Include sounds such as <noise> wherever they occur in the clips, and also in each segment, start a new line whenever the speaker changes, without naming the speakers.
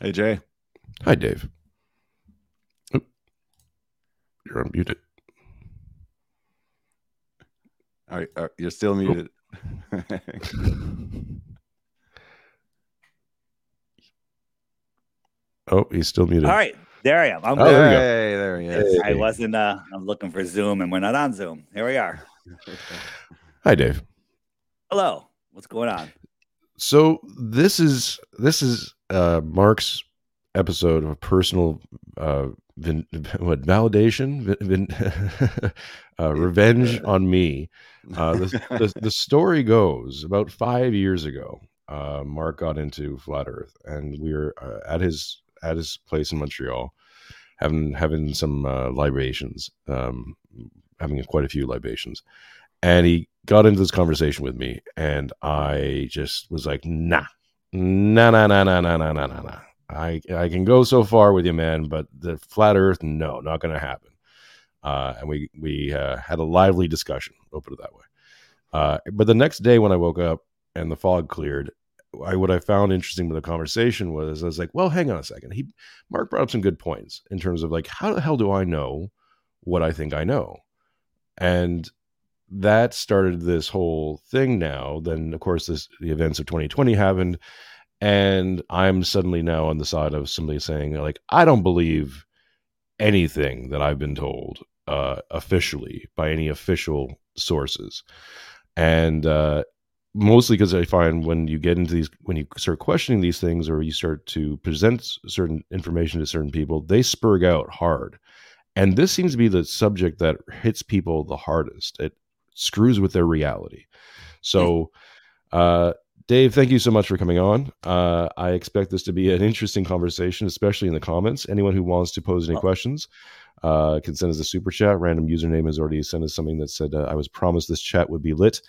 Hi, Mark.
Hey, Jay.
Hi, Dave. Oop. You're unmuted.
All right, uh, you're still muted. <laughs>
Oh, he's still muted.
All right, there I am. I'm
Oh,
good.
there.
Hey, there he is.
I wasn't. Uh, I'm looking for Zoom, and we're not on Zoom. Here we are. <laughs>
Hi, Dave.
Hello. What's going on?
So this is this is uh, Mark's episode of personal uh, vin- <laughs> what validation, vin- <laughs> uh, revenge on me. Uh, the, <laughs> the the story goes about five years ago. Uh, Mark got into flat Earth, and we were uh, at his at his place in Montreal, having having some uh, libations, um, having quite a few libations, and he got into this conversation with me, and I just was like, nah, nah, no, no, no, no, no, no, no, no. I I can go so far with you, man, but the flat Earth, no, not going to happen. Uh, and we we uh, had a lively discussion. I'll put it that way. Uh, but the next day when I woke up and the fog cleared, I what I found interesting with the conversation was I was like, well, hang on a second. He Mark brought up some good points in terms of like, how the hell do I know what I think I know? And that started this whole thing now. Then of course this the events of 2020 happened. And I'm suddenly now on the side of somebody saying, like, I don't believe anything that I've been told uh, officially by any official sources. And uh, mostly because I find when you get into these, when you start questioning these things or you start to present certain information to certain people, they spurg out hard. And this seems to be the subject that hits people the hardest. It screws with their reality. So, uh, Dave, thank you so much for coming on. Uh, I expect this to be an interesting conversation, especially in the comments. Anyone who wants to pose any
Oh.
questions uh, can send us a super chat. Random username has already sent us something that said, uh, I was promised this chat would be lit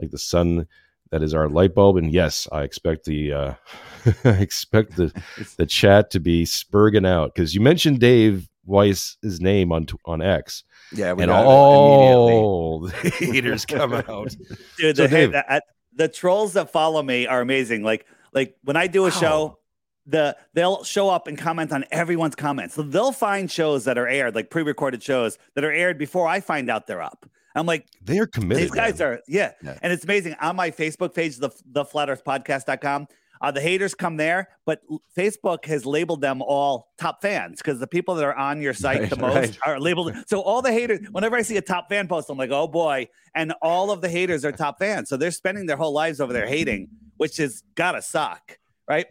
like the sun that is our light bulb. And yes, I expect the uh, <laughs> I expect the <laughs> the chat to be spurging out because you mentioned Dave Weiss' name on on X,
yeah, we
and
got it
all the <laughs> haters come <laughs> out.
Dude,
So,
the,
Dave-
the, the trolls that follow me are amazing. Like, like when I do a
Wow.
show, the they'll show up and comment on everyone's comments. So they'll find shows that are aired, like pre-recorded shows that are aired before I find out they're up. I'm like,
They are committed.
these guys
man.
are, yeah.
Yeah.
And it's amazing. On my Facebook page, the the flat earth podcast.com, uh, the haters come there, but Facebook has labeled them all top fans because the people that are on your site
Right,
the most
right.
are labeled. <laughs> So all the haters, whenever I see a top fan post, I'm like, oh boy. And all of the haters are top fans. So they're spending their whole lives over there hating, which has gotta suck, right?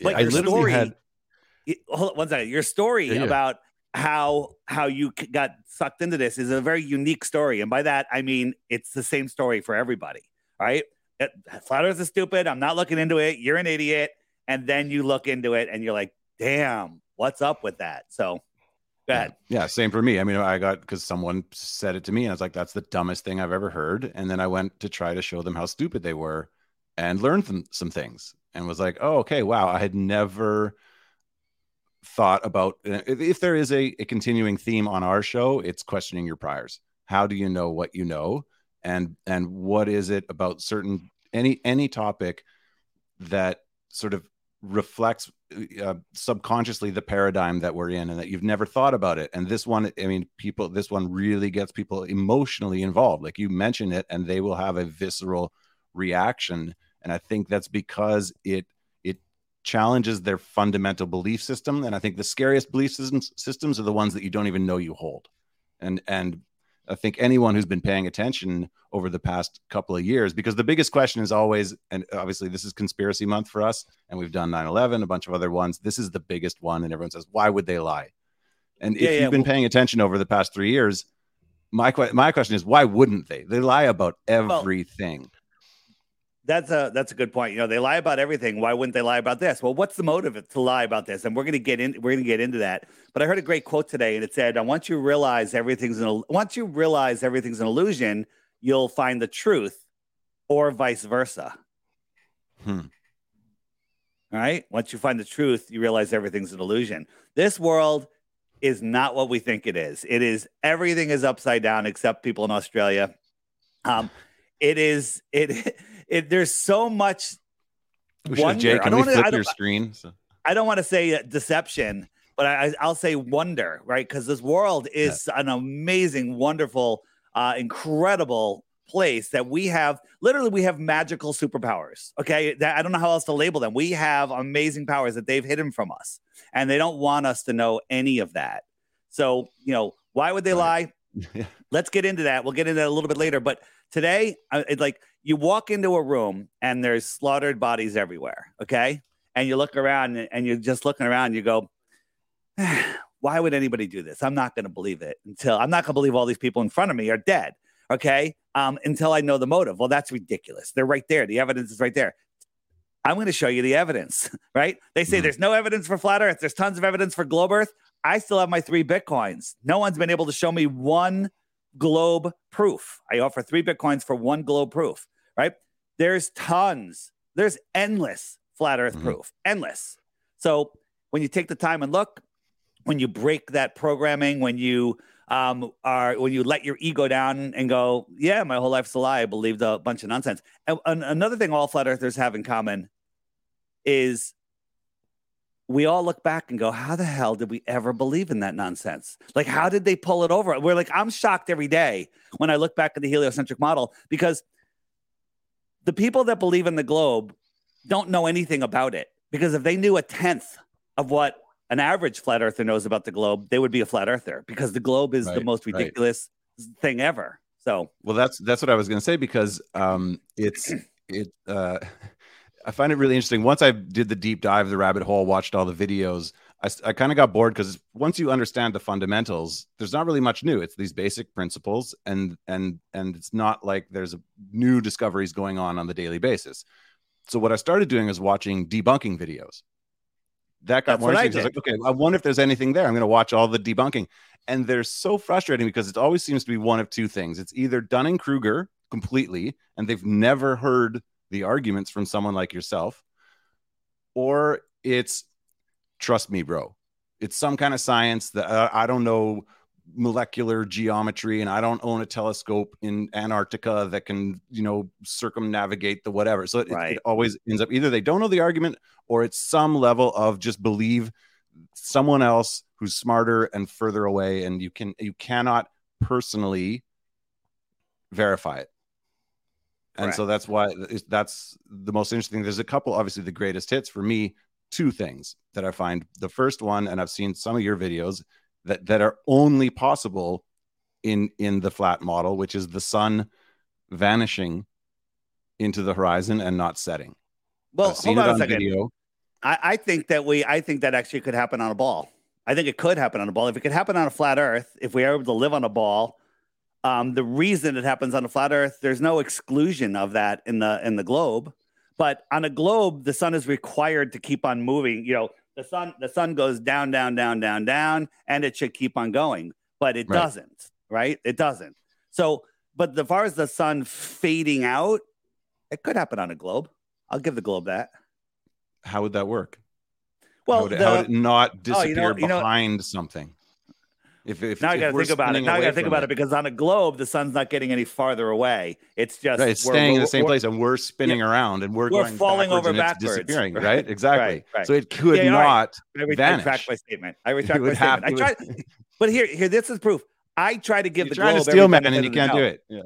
But
I
your
literally
story,
had-
hold on one second. Your story
Yeah, yeah.
about how how you got sucked into this is a very unique story, and by that I mean it's the same story for everybody, right? It, Flat Earth is stupid. I'm not looking into it. You're an idiot, and then you look into it, and you're like, "Damn, what's up with that?" So, ahead.
Yeah, same for me. I mean, I got because someone said it to me, and I was like, "That's the dumbest thing I've ever heard." And then I went to try to show them how stupid they were, and learned some some things, and was like, "Oh, okay, wow." I had never thought about if if there is a, a continuing theme on our show, it's questioning your priors. How do you know what you know, and and what is it about certain any any topic that sort of reflects uh, subconsciously the paradigm that we're in and that you've never thought about it. And this one i mean people this one really gets people emotionally involved. Like you mention it and they will have a visceral reaction. And i think that's because it it challenges their fundamental belief system. And i think the scariest belief systems systems are the ones that you don't even know you hold. And and i think anyone who's been paying attention over the past couple of years because the biggest question is always and obviously this is conspiracy month for us and we've done 9-11 a bunch of other ones. This is the biggest one and everyone says why would they lie? And if
Yeah, yeah,
you've been
well-
paying attention over the past three years my, my question is why wouldn't they? They lie about everything
That's a that's a good point. You know, they lie about everything. Why wouldn't they lie about this? Well, what's the motive to lie about this? And we're gonna get in. We're gonna get into that. But I heard a great quote today, and it said, "And once you realize everything's an once you realize everything's an illusion, you'll find the truth, or vice versa."
Hmm.
All right. Once you find the truth, you realize everything's an illusion. This world is not what we think it is. It is everything is upside down except people in Australia. Um, it is it <laughs> it. There's so much
We
wonder.
Jay,
I
can
don't
we
wanna- I
flip your screen? So-
I don't want to say uh, deception, but I, I'll say wonder, right? Because this world is an amazing, wonderful, uh, incredible place that we have. Literally, we have magical superpowers. Okay, that, I don't know how else to label them. We have amazing powers that they've hidden from us, and they don't want us to know any of that. So, you know, why would they lie? <laughs>
Yeah.
Let's get into that. We'll get into that a little bit later. But today, I- like you walk into a room and there's slaughtered bodies everywhere. Okay. And you look around and- and you're just looking around, you go, <sighs> why would anybody do this? I'm not going to believe it until I'm not going to believe all these people in front of me are dead. Okay. Um, until I know the motive. Well, that's ridiculous. They're right there. The evidence is right there. I'm going to show you the evidence, <laughs> right? They say
Mhm.
there's no evidence for flat earth. There's tons of evidence for globe earth. I still have my three Bitcoins. No one's been able to show me one globe proof. I offer three Bitcoins for one globe proof, right? There's tons, there's endless flat earth
Mhm.
proof, endless. So when you take the time and look, when you break that programming, when you um, are when you let your ego down and go, yeah, my whole life's a lie. I believed a bunch of nonsense. And, and another thing all flat earthers have in common is we all look back and go, how the hell did we ever believe in that nonsense? Like, how did they pull it over? We're like, I'm shocked every day when I look back at the heliocentric model because the people that believe in the globe don't know anything about it. Because if they knew a tenth of what an average flat earther knows about the globe, they would be a flat earther because the globe is the
Right,
most
right.
ridiculous thing ever. So,
Well, that's that's what I was going to say because um, it's <clears throat> it. Uh, I find it really interesting. Once I did the deep dive, the rabbit hole, watched all the videos, I kind of got bored because once you understand the fundamentals, there's not really much new. It's these basic principles, and and and it's not like there's a new discoveries going on on the daily basis. So what I started doing is watching debunking videos. That got
That's
more
what I
interesting. I was like, okay, I wonder if there's anything there. I'm going to watch all the debunking and they're so frustrating because it always seems to be one of two things. It's either Dunning Kruger completely, and they've never heard the arguments from someone like yourself, or it's trust me, bro. It's some kind of science that uh, I don't know molecular geometry, and I don't own a telescope in Antarctica that can, you know, circumnavigate the whatever. So it,
Right.
it always ends up either they don't know the argument, or it's some level of just believe someone else who's smarter and further away and you can you cannot personally verify it and so that's why that's the most interesting there's a couple obviously the greatest hits for me two things that i find the first one and i've seen some of your videos that that are only possible in in the flat model which is the sun vanishing into the horizon and not setting
well, hold
it
on a second.
video
I, I think that we, I think that actually could happen on a ball. I think it could happen on a ball. If it could happen on a flat Earth, if we are able to live on a ball, um, the reason it happens on a flat Earth, there's no exclusion of that in the in the globe. But on a globe, the sun is required to keep on moving. You know, the sun the sun goes down, down, down, down, down, and it should keep on going, but it
Right.
doesn't. Right? It doesn't. So, but as far as the sun fading out, it could happen on a globe. I'll give the globe that.
how would that work
Well,
how would, it,
the-
how would it not
Oh,
disappear
you know- you know-
behind something? If, if
now I got to think about it. Now I got to think about it. because on a globe, the sun's not getting any farther away. It's just
Right, it's
we're-
staying in the same place, and we're spinning around, and we're,
We're
going
falling
backwards
over
and
backwards.
disappearing.
Right,
Right, exactly.
right, right.
So it could
Yeah,
not.
I, re- I
vanish.
retract my statement. I retract my statement. I tried, <laughs> but here, here, this is proof. I try to give
You're
the
trying
globe
to steal,
every
man, and you can't do it. Yeah.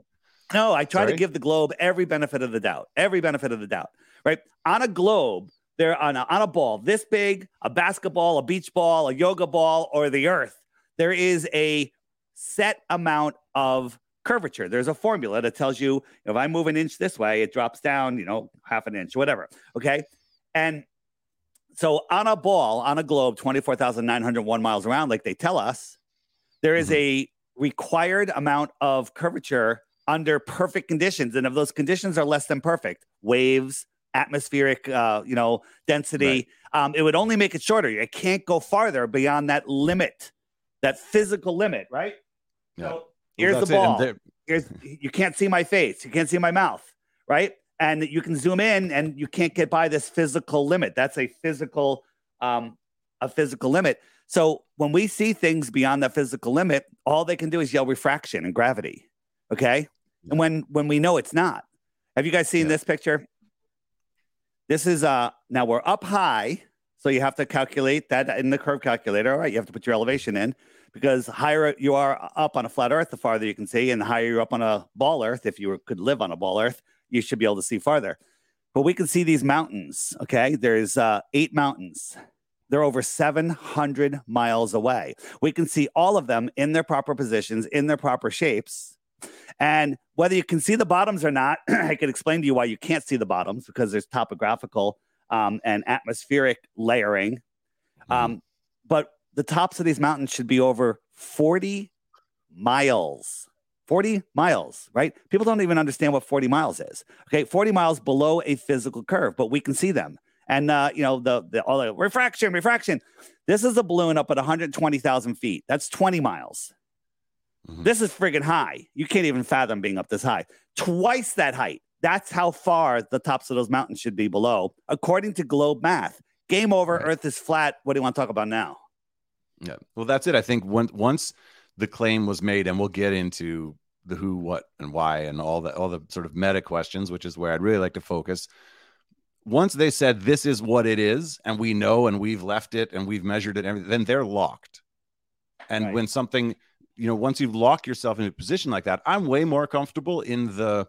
No, I try to give the globe every benefit of the doubt. Every benefit of the doubt. Right on a globe, they're on a, on a ball this big, a basketball, a beach ball, a yoga ball, or the Earth. There is a set amount of curvature. There's a formula that tells you if I move an inch this way, it drops down, you know, half an inch, whatever. Okay, and so on a ball, on a globe, 24,901 miles around, like they tell us, there is a required amount of curvature under perfect conditions. And if those conditions are less than perfect, waves, atmospheric, uh, you know, density, um, it would only make it shorter. It can't go farther beyond that limit, that physical limit, right?
Yeah.
So
Well,
here's the
that's it,
ball. Here's you can't see my face. You can't see my mouth, right? And you can zoom in, and you can't get by this physical limit. That's a physical, um, a physical limit. So when we see things beyond that physical limit, all they can do is yell refraction and gravity. Okay. And when when we know it's not, have you guys seen
Yeah.
this picture? This is uh now we're up high, so you have to calculate that in the curve calculator. All right, you have to put your elevation in because higher you are up on a flat Earth, the farther you can see, and the higher you're up on a ball Earth, if you could live on a ball Earth, you should be able to see farther. But we can see these mountains. Okay, there's uh, eight mountains. They're over 700 miles away. We can see all of them in their proper positions, in their proper shapes. And whether you can see the bottoms or not, <clears throat> I can explain to you why you can't see the bottoms because there's topographical um, and atmospheric layering.
Mm-hmm.
Um, the tops of these mountains should be over 40 miles. 40 miles, right? People don't even understand what 40 miles is. Okay, 40 miles below a physical curve, but we can see them. And uh, you know, the, the all the refraction, refraction. This is a balloon up at 120,000 feet. That's 20 miles.
Mhm.
This is friggin' high. You can't even fathom being up this high. Twice that height. That's how far the tops of those mountains should be below, according to globe math. Game over.
Right.
Earth is flat. What do you want to talk about now?
Yeah. Well, that's it. I think when, once the claim was made, and we'll get into the who, what, and why, and all the all the sort of meta questions, which is where I'd really like to focus. Once they said this is what it is, and we know, and we've left it, and we've measured it, and everything, then they're locked. And
Right.
when something, you know, once you've locked yourself in a position like that, I'm way more comfortable in the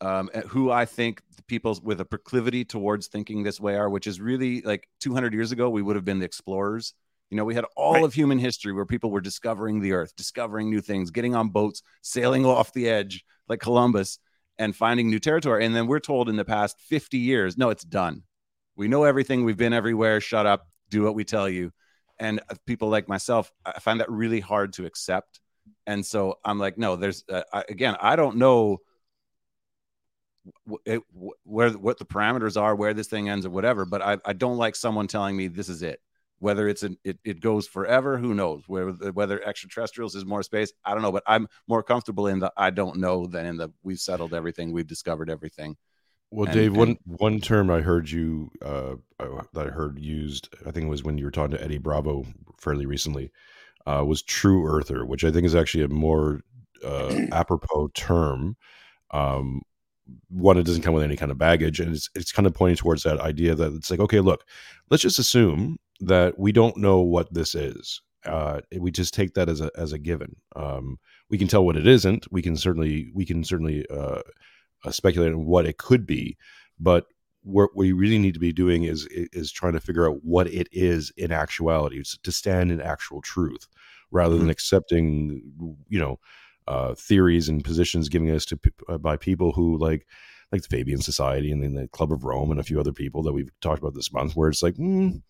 um, who I think the people with a proclivity towards thinking this way are, which is really like 200 years ago, we would have been the explorers. You know, we had all
Right.
of human history where people were discovering the earth, discovering new things, getting on boats, sailing off the edge like Columbus and finding new territory. And then we're told in the past 50 years, no, it's done. We know everything. We've been everywhere. Shut up. Do what we tell you. And uh, people like myself, I find that really hard to accept. And so I'm like, no, there's, uh, I, again, I don't know it, wh- where what the parameters are, where this thing ends, or whatever. But I, I don't like someone telling me this is it. Whether it's an it, it goes forever, who knows? Whether whether extraterrestrials is more space, I don't know. But I'm more comfortable in the I don't know than in the we've settled everything, we've discovered everything.
Well,
And-
Dave,
and-
one one term I heard you uh, uh, that I heard used, I think it was when you were talking to Eddie Bravo fairly recently, uh, was true earther, which I think is actually a more uh, <clears throat> apropos term. Um, one, it doesn't come with any kind of baggage, and it's it's kind of pointing towards that idea that it's like, okay, look, let's just assume that we don't know what this is. Uh, we just take that as a as a given. Um, we can tell what it isn't. We can certainly we can certainly uh, uh, speculate on what it could be, but what we really need to be doing is is trying to figure out what it is in actuality it's to stand in actual truth rather than accepting you know uh, theories and positions giving us to uh, by people who like like the Fabian Society and then the Club of Rome and a few other people that we've talked about this month where it's like mm,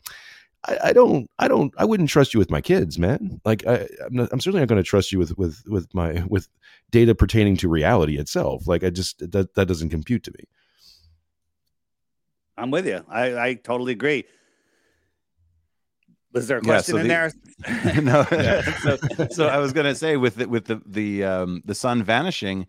I, don't I don't I wouldn't trust you with my kids man like I, I'm, not, I'm certainly not going to trust you with with with my with data pertaining to reality itself like I just that that doesn't compute to me
I'm with you. I, I totally agree. Was there a
Yeah,
question
so
in
the-
there? <laughs>
no, <laughs> so, so I was gonna say with the, with the the um, the sun vanishing,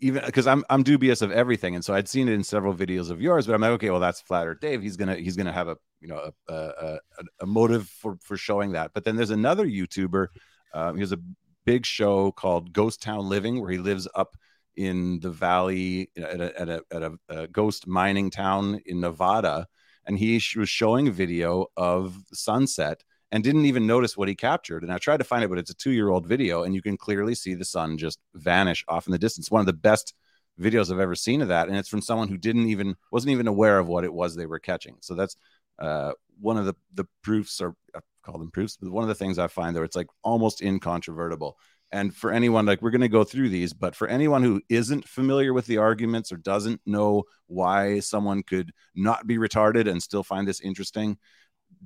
even because I'm I'm dubious of everything, and so I'd seen it in several videos of yours, but I'm like, okay, well that's flat Earth Dave. He's gonna he's gonna have a you know a a, a, a motive for for showing that. But then there's another YouTuber. Um, he has a big show called Ghost Town Living, where he lives up in the valley at a, at a, at a, a ghost mining town in Nevada, and he was showing a video of sunset and didn't even notice what he captured. And I tried to find it, but it's a two year old video, and you can clearly see the sun just vanish off in the distance. One of the best videos I've ever seen of that, and it's from someone who didn't even wasn't even aware of what it was they were catching. So that's uh, one of the the proofs, or I call them proofs, but one of the things I find there it's like almost incontrovertible. And for anyone, like we're going to go through these, but for anyone who isn't familiar with the arguments or doesn't know why someone could not be retarded and still find this interesting,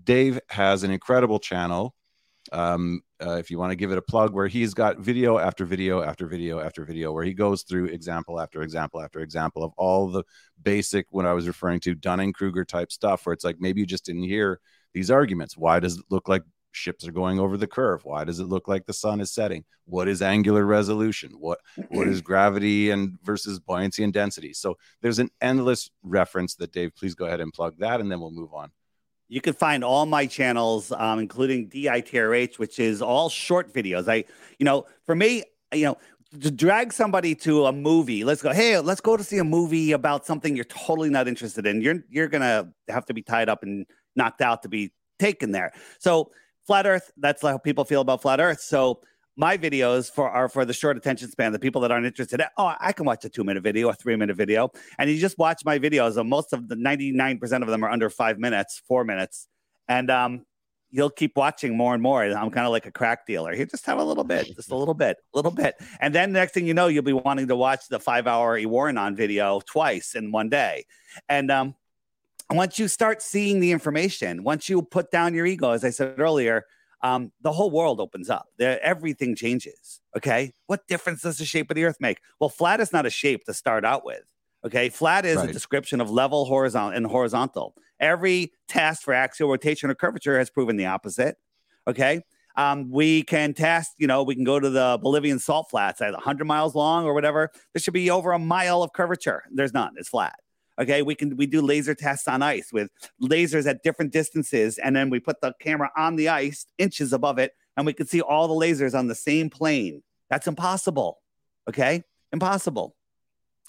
Dave has an incredible channel. Um, uh, if you want to give it a plug, where he's got video after video after video after video, where he goes through example after example after example of all the basic, what I was referring to, Dunning Kruger type stuff, where it's like maybe you just didn't hear these arguments. Why does it look like ships are going over the curve? Why does it look like the sun is setting? What is angular resolution? What what is gravity and versus buoyancy and density? So there's an endless reference that Dave, please go ahead and plug that, and then we'll move on.
You can find all my channels, um, including DITRH, which is all short videos. I, you know, for me, you know, to drag somebody to a movie. Let's go. Hey, let's go to see a movie about something you're totally not interested in. You're you're gonna have to be tied up and knocked out to be taken there. So flat Earth. That's how people feel about flat Earth. So my videos for are for the short attention span, the people that aren't interested. Oh, I can watch a two minute video, a three minute video, and you just watch my videos. And most of the ninety nine percent of them are under five minutes, four minutes, and um, you'll keep watching more and more. I'm kind of like a crack dealer. You just have a little bit, just a little bit, a little bit, and then next thing you know, you'll be wanting to watch the five hour Iwaranon video twice in one day, and um, once you start seeing the information, once you put down your ego, as I said earlier um, the whole world opens up. There, everything changes. Okay. What difference does the shape of the earth make? Well, flat is not a shape to start out with. Okay. Flat is right. a description of level, horizontal, and horizontal. Every test for axial rotation or curvature has proven the opposite. Okay. Um, we can test, you know, we can go to the Bolivian salt flats at 100 miles long or whatever. There should be over a mile of curvature. There's none. It's flat. Okay, we can we do laser tests on ice with lasers at different distances, and then we put the camera on the ice inches above it, and we can see all the lasers on the same plane. That's impossible. Okay, impossible.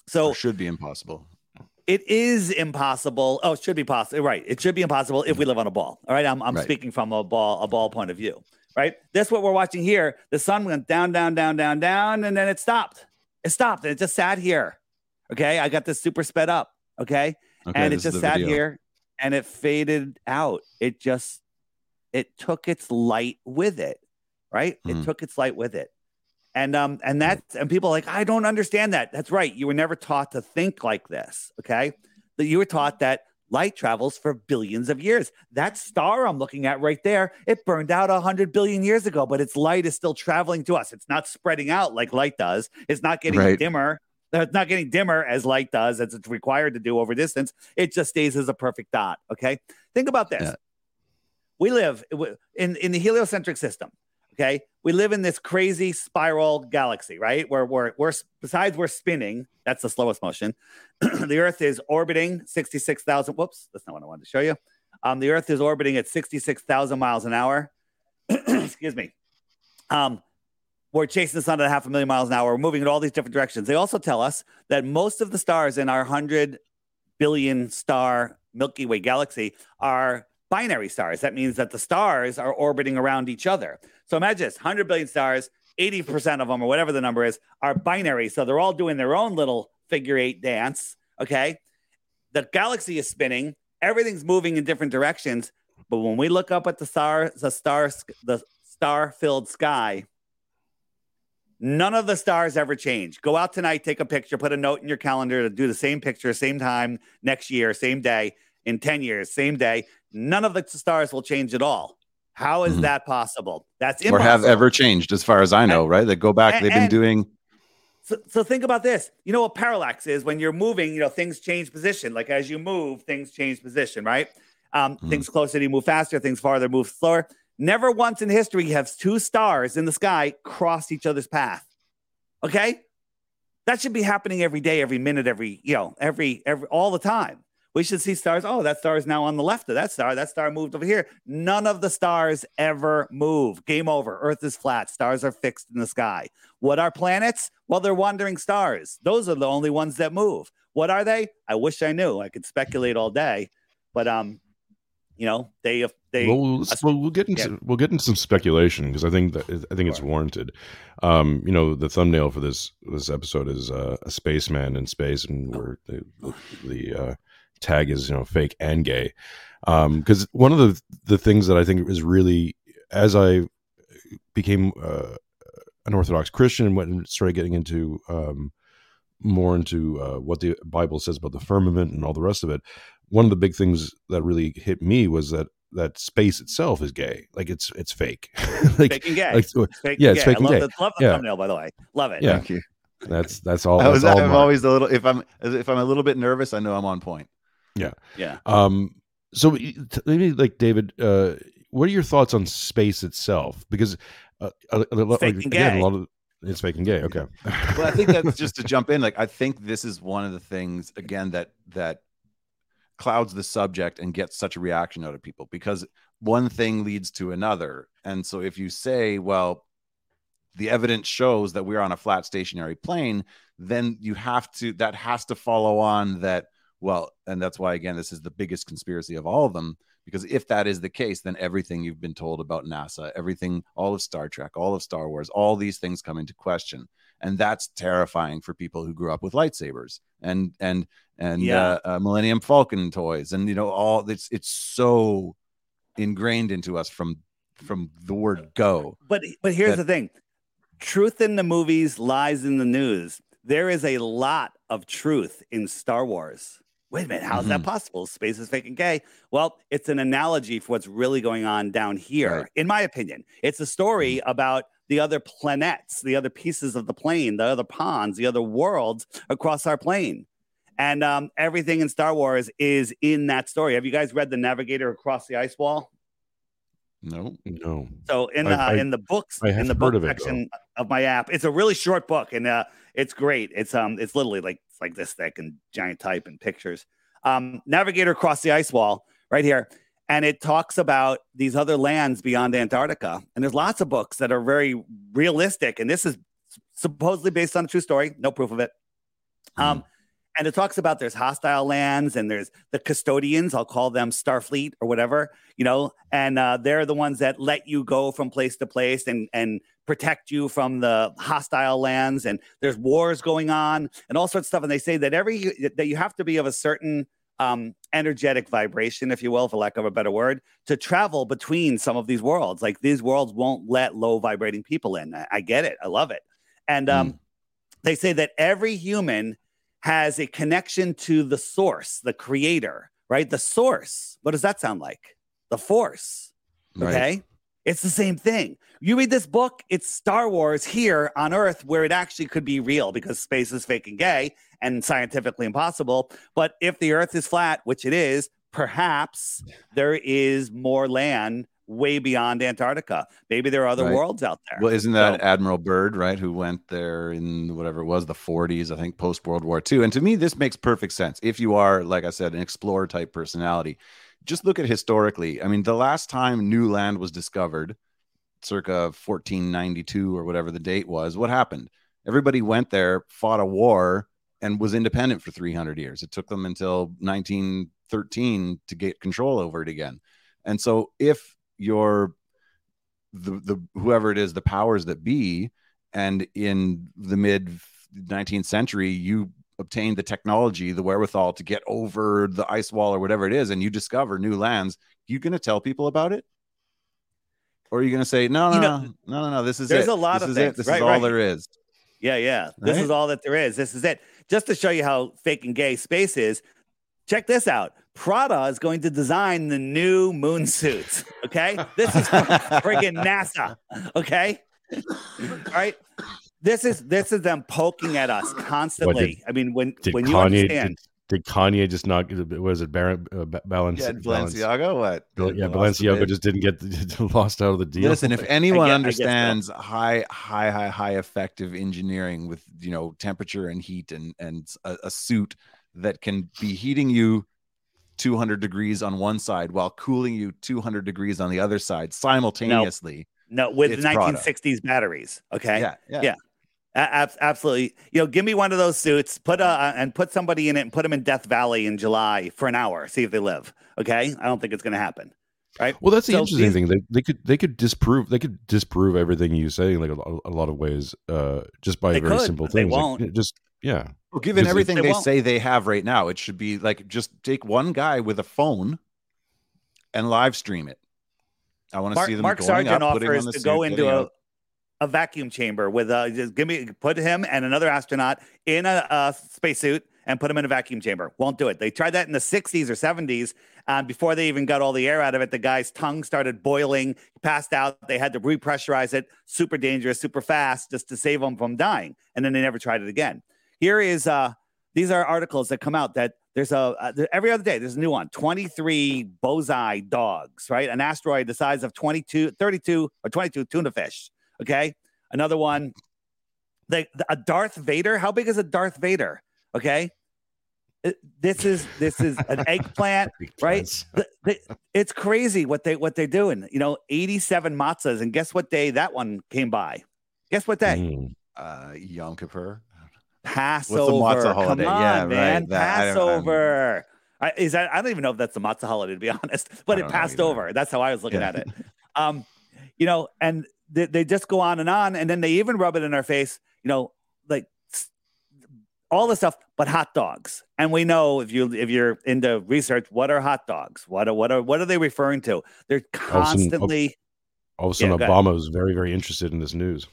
So
or should be impossible.
It is impossible. Oh, it should be possible. Right. It should be impossible if we live on a ball. All right. I'm, I'm right. speaking from a ball, a ball point of view. Right. That's what we're watching here. The sun went down, down, down, down, down, and then it stopped. It stopped and it just sat here. Okay. I got this super sped up. Okay. okay and it just sat video. here and it faded out. It just, it took its light with it. Right. Mm. It hmm. took its light with it. And, um, and that's, and people like, I don't understand that. That's right. You were never taught to think like this. Okay. That you were taught that light travels for billions of years. That star I'm looking at right there, it burned out 100 billion years ago, but its light is still traveling to us. It's not spreading out like light does. It's not getting right. dimmer it's not getting dimmer as light does, as it's required to do over distance. It just stays as a perfect dot. Okay. Think about this. Yeah. We live in, in the heliocentric system. Okay. We live in this crazy spiral galaxy, right? Where we're, we're besides we're spinning, that's the slowest motion. <clears throat> the Earth is orbiting 66,000. Whoops, that's not what I wanted to show you. Um, the Earth is orbiting at 66,000 miles an hour. <clears throat> Excuse me. Um, we're chasing the sun at half a million miles an hour. We're moving in all these different directions. They also tell us that most of the stars in our 100 billion star Milky Way galaxy are binary stars. That means that the stars are orbiting around each other. So imagine this 100 billion stars, 80% of them, or whatever the number is, are binary. So they're all doing their own little figure eight dance. Okay. The galaxy is spinning, everything's moving in different directions. But when we look up at the star, the star, the star filled sky, None of the stars ever change. Go out tonight, take a picture, put a note in your calendar to do the same picture, same time next year, same day, in 10 years, same day. None of the stars will change at all. How is mm-hmm. that possible? That's impossible.
Or have ever changed, as far as I know, and, right? They go back, and, they've been doing.
So, so think about this. You know what parallax is? When you're moving, you know, things change position. Like as you move, things change position, right? Um, mm-hmm. Things closer, to you move faster, things farther, move slower. Never once in history have two stars in the sky crossed each other's path. Okay? That should be happening every day, every minute, every, you know, every, every, all the time. We should see stars. Oh, that star is now on the left of that star. That star moved over here. None of the stars ever move. Game over. Earth is flat. Stars are fixed in the sky. What are planets? Well, they're wandering stars. Those are the only ones that move. What are they? I wish I knew. I could speculate all day, but um, you know they they
well, we'll, we'll get into yeah. we'll get into some speculation because I think that I think it's warranted. Um, you know, the thumbnail for this this episode is uh, a spaceman in space, and where the, the uh, tag is you know fake and gay. Because um, one of the the things that I think is really as I became uh, an Orthodox Christian and went and started getting into um, more into uh, what the Bible says about the firmament and all the rest of it one of the big things that really hit me was that that space itself is gay. Like it's it's fake. <laughs>
like, fake and gay.
Like,
fake
yeah, it's fake and
gay.
The,
love the yeah. thumbnail, by the way. Love it.
Yeah. Thank you. That's that's all.
I was,
all
I'm mine. always a little. If I'm if I'm a little bit nervous, I know I'm on point.
Yeah.
Yeah.
Um. So maybe like David, uh, what are your thoughts on space itself? Because uh, a, a, a, again, a lot of it's fake and gay. Okay.
well, I think that's <laughs> just to jump in. Like, I think this is one of the things again that that clouds the subject and gets such a reaction out of people because one thing leads to another. And so if you say, well, the evidence shows that we're on a flat stationary plane, then you have to that has to follow on that well, and that's why again this is the biggest conspiracy of all of them because if that is the case, then everything you've been told about NASA, everything, all of Star Trek, all of Star Wars, all these things come into question, and that's terrifying for people who grew up with lightsabers and and and
Yeah.
uh, uh, Millennium Falcon toys, and you know all it's it's so ingrained into us from from the word go.
But but here's
that-
the thing: truth in the movies, lies in the news. There is a lot of truth in Star Wars. Wait a minute, how's that
Mhm.
possible? Space is fake and gay. Well, it's an analogy for what's really going on down here,
Right.
in my opinion. It's a story about the other planets, the other pieces of the plane, the other ponds, the other worlds across our plane. And um, everything in Star Wars is in that story. Have you guys read The Navigator Across the Ice Wall?
No,
No.
So in the
I-
in the books
I have
in the
heard
book
of it, though.
of my app, it's a really short book and uh, it's great. It's um it's literally like it's like this thick and giant type and pictures. Um, Navigator across the ice wall right here, and it talks about these other lands beyond Antarctica. And there's lots of books that are very realistic, and this is supposedly based on a true story. No proof of it. Um, and it talks about there's hostile lands and there's the custodians. I'll call them Starfleet or whatever, you know, and uh, they're the ones that let you go from place to place and and protect you from the hostile lands. And there's wars going on and all sorts of stuff. And they say that every that you have to be of a certain um, energetic vibration, if you will, for lack of a better word, to travel between some of these worlds. Like these worlds won't let low vibrating people in. I, I get it. I love it. And um, they say that every human has a connection to the source, the creator, right? The source. What does that sound like? The force.
Right.
It's the same thing. You read this book, it's Star Wars here on Earth where it actually could be real because space is fake and gay and scientifically impossible. But if the Earth is flat, which it is, perhaps there is more land way beyond Antarctica. Maybe there are other
Right.
worlds out there.
Well, isn't that
So-
Admiral Byrd, right? Who went there in whatever it was, the 40s, I think, post World War II. And to me, this makes perfect sense. If you are, like I said, an explorer type personality, just look at historically. I mean, the last time new land was discovered, circa 1492 or whatever the date was, what happened? Everybody went there, fought a war, and was independent for 300 years. It took them until 1913 to get control over it again. And so, if you're the, the whoever it is, the powers that be, and in the mid 19th century, you obtain the technology, the wherewithal to get over the ice wall or whatever it is, and you discover new lands, you going to tell people about it? Or are you going to say, no, no,
You know,
no, no, no, no, this is
there's
it.
a lot
this
of
is
things.
It. This
Right,
is all
right.
there is.
Yeah, yeah. This
Right?
is all that there is. This is it. Just to show you how fake and gay space is, check this out. Prada is going to design the new moon suits. Okay. This is <laughs> friggin' NASA. Okay. All right. This is this is them poking at us <sighs> constantly. I mean, when
Did
when you understand,
did, did Kanye just not was it Baron, uh, Ba- Balance,
Yeah,
Balance-
Balenciaga, what?
Bal- yeah, Balenciaga just didn't get <laughs> lost out of the deal.
Listen, if anyone
guess
understands high, high, high, high effective engineering with you know temperature and heat and and a, a suit that can be heating you 200 degrees on one side while cooling you 200 degrees on the other side simultaneously.
no, with
It's Prada.
1960s batteries. Okay.
Yeah, yeah,
Yeah. A- ab- absolutely. You know, give me one of those suits, put uh, and put somebody in it and put them in Death Valley in July for an hour, see if they live. Okay. I don't think it's going to happen. Right.
Well, that's the
So
interesting thing. They, they could they could disprove they could disprove everything you say like a, a lot of ways uh, just by
They
very
could,
simple
but they won't.
just yeah.
Well, given
Because
everything
they
they,
won't.
say they have right now, it should be like just take one guy with a phone and live stream it. I want to
Mark,
see them
Mark
going
Sargent
up, putting on
offers
the
to go into a,
out.
A vacuum chamber with uh just give me put him and another astronaut in a, a spacesuit and put him in a vacuum chamber. Won't do it. They tried that in the 60s or 70s. Um, before they even got all the air out of it, the guy's tongue started boiling, passed out. They had to repressurize it, super dangerous, super fast, just to save him from dying. And then they never tried it again. Here is uh these are articles that come out that there's a uh, every other day there's a new one 23 borzoi dogs right an asteroid the size of 22 32 or 22 tuna fish okay another one the, the- a darth vader how big is a darth vader okay It- this is this is an <laughs> eggplant right the, the, it's crazy what they what they're doing you know 87 matzahs and guess what day that one came by Guess what day?
Mm.
Uh, Yom Kippur.
Passover.
matzah
Come
holiday?
on,
Yeah,
man.
right. That- I don't- I'm-
Passover. I, is that? I don't even know if that's the matzah holiday, to be <laughs> honest. But it passed over. That's how I was looking
Yeah.
at it. Um, you know, and they, they just go on and on, and then they even rub it in our face. You know, like all the stuff, but hot dogs. And we know if you if you're into research, what are hot dogs? What are what are what are they referring to? They're constantly.
All of a sudden,
Yeah.
Obama was very, very interested in this news.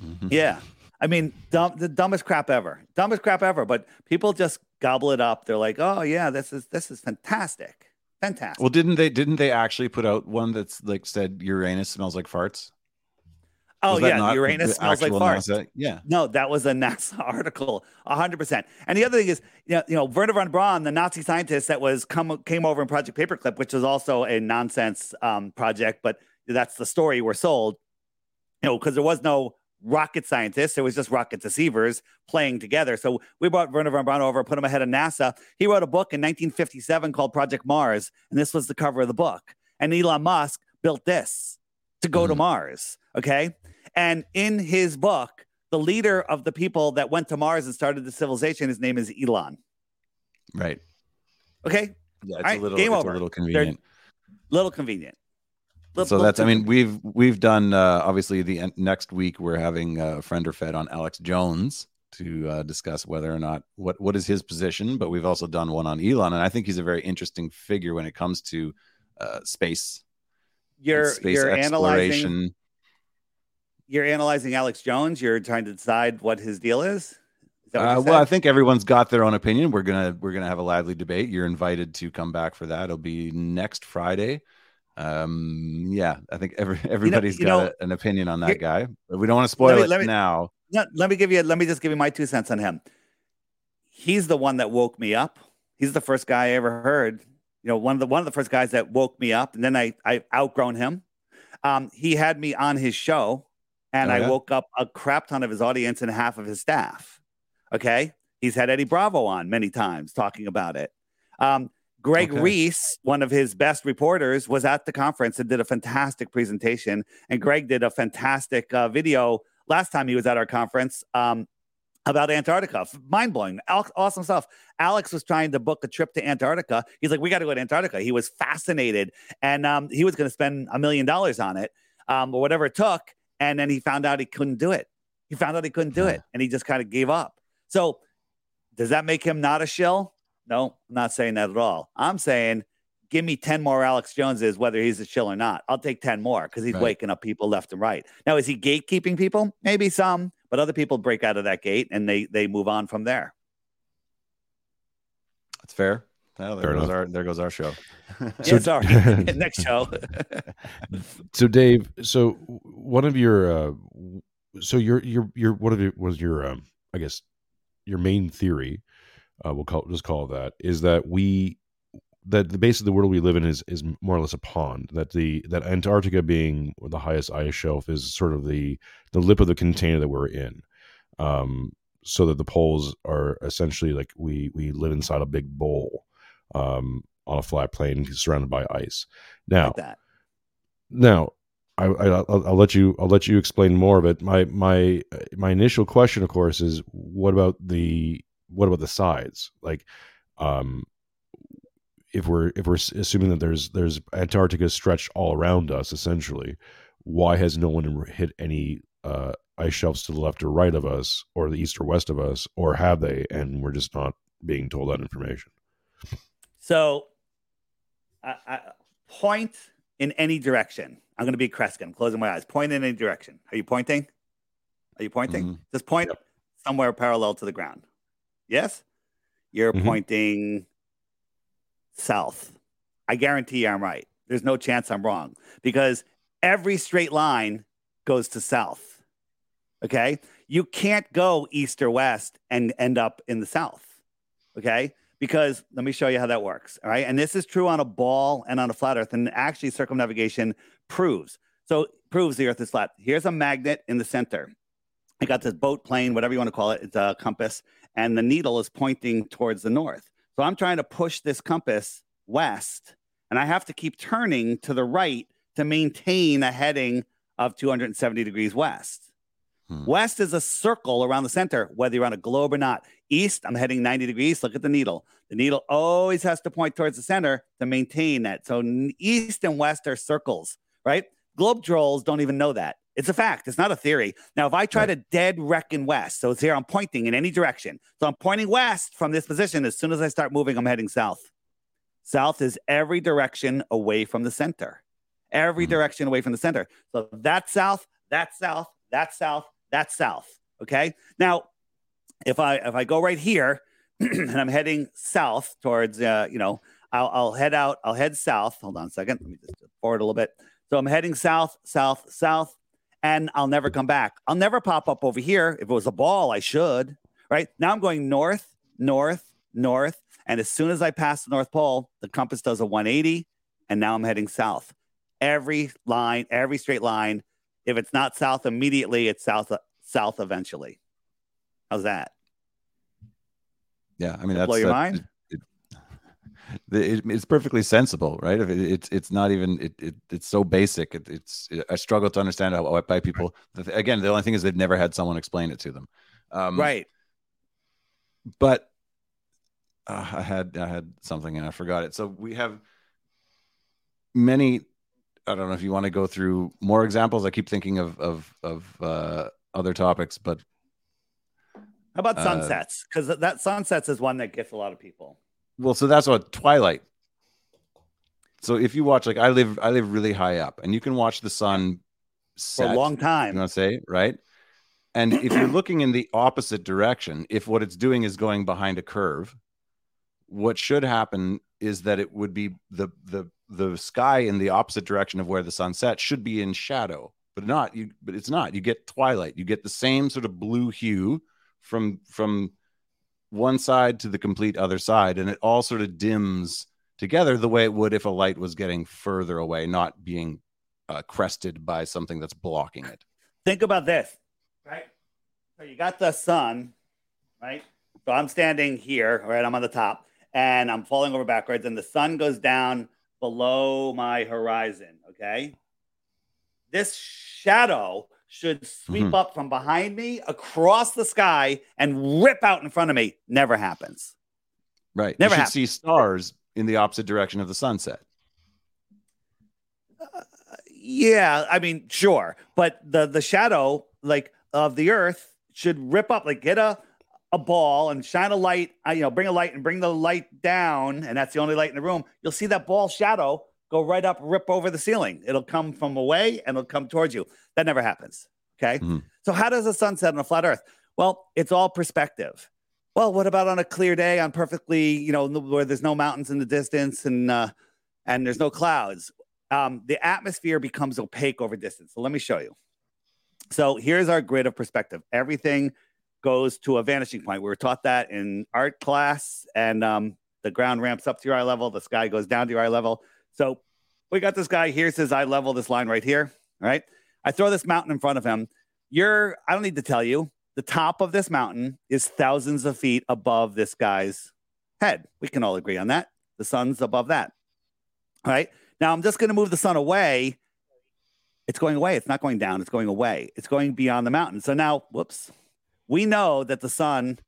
Mhm.
Yeah. I mean, dumb, the dumbest crap ever. Dumbest crap ever. But people just gobble it up. They're like, oh yeah, this is this is fantastic. Fantastic.
Well, didn't they? Didn't they actually put out one that's like said Uranus smells like farts?
Oh yeah,
not
Uranus smells like farts.
NASA? Yeah.
No, that was a <laughs> NASA article, hundred percent. And the other thing is, you know, you know, Wernher von Braun, the Nazi scientist that was come came over in Project Paperclip, which was also a nonsense um, project, but that's the story we're sold. You know, because there was no rocket scientists, there was just rocket deceivers playing together. So we brought Wernher von Braun over, put him ahead of NASA. He wrote a book in 1957 called Project Mars, and this was the cover of the book. And Elon Musk built this to go to
Mhm.
Mars. Okay. And in his book, the leader of the people that went to Mars and started the civilization, his name is Elon.
Right.
Okay.
Yeah, it's
Alright,
a little.
game
it's
over.
a little convenient.
Little convenient. Little-
so that's. I mean, we've we've done. Uh, obviously, the en- next week we're having uh, a friend or fed on Alex Jones to uh, discuss whether or not what what is his position. But we've also done one on Elon, and I think he's a very interesting figure when it comes to uh, space.
you're
space
you're analyzing
exploration.
You're analyzing Alex Jones. You're trying to decide what his deal is. Is
Uh, well, I think everyone's got their own opinion. We're gonna we're gonna have a lively debate. You're invited to come back for that. It'll be next Friday. Um, yeah, I think every <laughs> everybody's
you
got
know,
a- an opinion on that
here-
guy, but we don't want to spoil
me-
it
let me-
now.
No, let me give you. Let me just give you my two cents on him. He's the one that woke me up. He's the first guy I ever heard. You know, one of the one of the first guys that woke me up, and then I I outgrown him. Um, he had me on his show, and
Oh,
I woke up a crap ton of his audience and half of his staff. Okay, he's had Eddie Bravo on many times talking about it. Um, Greg
Okay.
Reese, one of his best reporters, was at the conference and did a fantastic presentation. And Greg did a fantastic uh, video last time he was at our conference um, about Antarctica. Mind blowing, awesome stuff. Alex was trying to book a trip to Antarctica. He's like, "We got to go to Antarctica." He was fascinated, and um, he was going to spend a million dollars on it, um, or whatever it took. And then he found out he couldn't do it. He found out he couldn't do it, and he just kind of gave up. So, does that make him not a shill? No, I'm not saying that at all. I'm saying give me 10 more Alex Joneses, whether he's a shill or not. I'll take 10 more because he's
Right.
waking up people left and right. Now, is he gatekeeping people? Maybe some, but other people break out of that gate and they they move on from there.
That's fair. Well, there
Fair
goes
enough.
our there goes our show. <laughs>
So-
yeah, sorry. <laughs> <laughs> Next show.
So, Dave, so one of your, uh, so your your your one of your was your, um, I guess, your main theory, uh, we'll call just call it that, is that we that the base of the world we live in is is more or less a pond. That the that Antarctica being the highest ice shelf is sort of the the lip of the container that we're in. Um, so that the poles are essentially like we we live inside a big bowl, um, on a flat plane surrounded by ice. Now,
like
now, I, I I'll, I'll let you I'll let you explain more of it. My my my initial question, of course, is what about the what about the sides? Like, um, if we're if we're assuming that there's there's Antarctica stretched all around us, essentially, why has no one hit any uh, ice shelves to the left or right of us, or the east or west of us, or have they? And we're just not being told that information.
So, I, I, point in any direction. I'm going to be Kreskin. I'm closing my eyes. Point in any direction. Are you pointing? Are you pointing?
Mhm.
Just point
Yep.
somewhere parallel to the ground. Yes? You're
Mhm.
pointing south. I guarantee you I'm right. There's no chance I'm wrong because every straight line goes to south. Okay? You can't go east or west and end up in the south. Okay? Because let me show you how that works. All right. And this is true on a ball and on a flat earth. And actually, circumnavigation proves. So proves the earth is flat. Here's a magnet in the center. I got this boat plane, whatever you want to call it. It's a compass, and the needle is pointing towards the north. So I'm trying to push this compass west, and I have to keep turning to the right to maintain a heading of 270 degrees west.
Hmm.
West is a circle around the center, whether you're on a globe or not. East, I'm heading 90 degrees. Look at the needle. The needle always has to point towards the center to maintain that. So east and west are circles, right? Globe trolls don't even know that. It's a fact. It's not a theory. Now, if I try to dead reckon west, so it's here, I'm pointing in any direction. So I'm pointing west from this position. As soon as I start moving, I'm heading south. South is every direction away from the center. Every
Mhm.
direction away from the center. So that's south, that's south, that's south, that's south. Okay. Now, if I if I go right here <clears throat> and I'm heading south towards uh, you know, I'll, I'll head out, I'll head south. Hold on a second. Let me just forward a little bit. So I'm heading south, south, south, and I'll never come back. I'll never pop up over here. If it was a ball, I should. Right now, I'm going north, north, north, and as soon as I pass the North Pole, the compass does a 180, and now I'm heading south. Every line, every straight line. If it's not south immediately, it's south south eventually. How's that?
Yeah, I mean that's
Blow your
that-
mind?
It, it- <laughs> it's perfectly sensible, right? If it, it's it's not even it, it it's so basic. It, it's I struggle to understand how why people. the Again, the only thing is they've never had someone explain it to them. Um,
right.
but uh, I had I had something and I forgot it. So we have many. I don't know if you want to go through more examples. I keep thinking of of of uh, other topics, but
How about
Uh,
sunsets? Because that sunsets is one that gets a lot of people.
well, so that's what Twilight. So if you watch, like I live, I live really high up, and you can watch the sun
For
set.
a long time.
you want to say right? And if you're looking in the opposite direction, if what it's doing is going behind a curve, what should happen is that it would be the the the sky in the opposite direction of where the sun sets should be in shadow, but not you. But it's not. You get twilight. You get the same sort of blue hue from from one side to the complete other side, and it all sort of dims together the way it would if a light was getting further away, not being uh, crested by something that's blocking it.
Think about this, right? So you got the sun, right? So I'm standing here, right? I'm on the top and I'm falling over backwards, and the sun goes down below my horizon. Okay. This shadow should sweep
Mhm.
up from behind me across the sky and rip out in front of me. Never happens.
Right.
Never
you should
happened.
see stars in the opposite direction of the sunset.
Yeah, I mean, sure, but the the shadow like of the Earth should rip up, like get a a ball and shine a light. uh, You know, bring a light and bring the light down, and that's the only light in the room. You'll see that ball shadow go right up, rip over the ceiling. It'll come from away and it'll come towards you. That never happens. Okay,
Mhm.
so how does the sun set on a flat Earth? Well, it's all perspective. Well, what about on a clear day on perfectly, you know, where there's no mountains in the distance and uh, and there's no clouds? um, the atmosphere becomes opaque over distance. So let me show you. So here's our grid of perspective. Everything goes to a vanishing point. We were taught that in art class, and um, the ground ramps up to your eye level, the sky goes down to your eye level. So we got this guy. Here's his eye level. This line right here. Right. I throw this mountain in front of him. You're. I don't need to tell you. The top of this mountain is thousands of feet above this guy's head. We can all agree on that. The sun's above that. All right. Now I'm just going to move the sun away. It's going away. It's not going down. It's going away. It's going beyond the mountain. So now, whoops, we know that the sun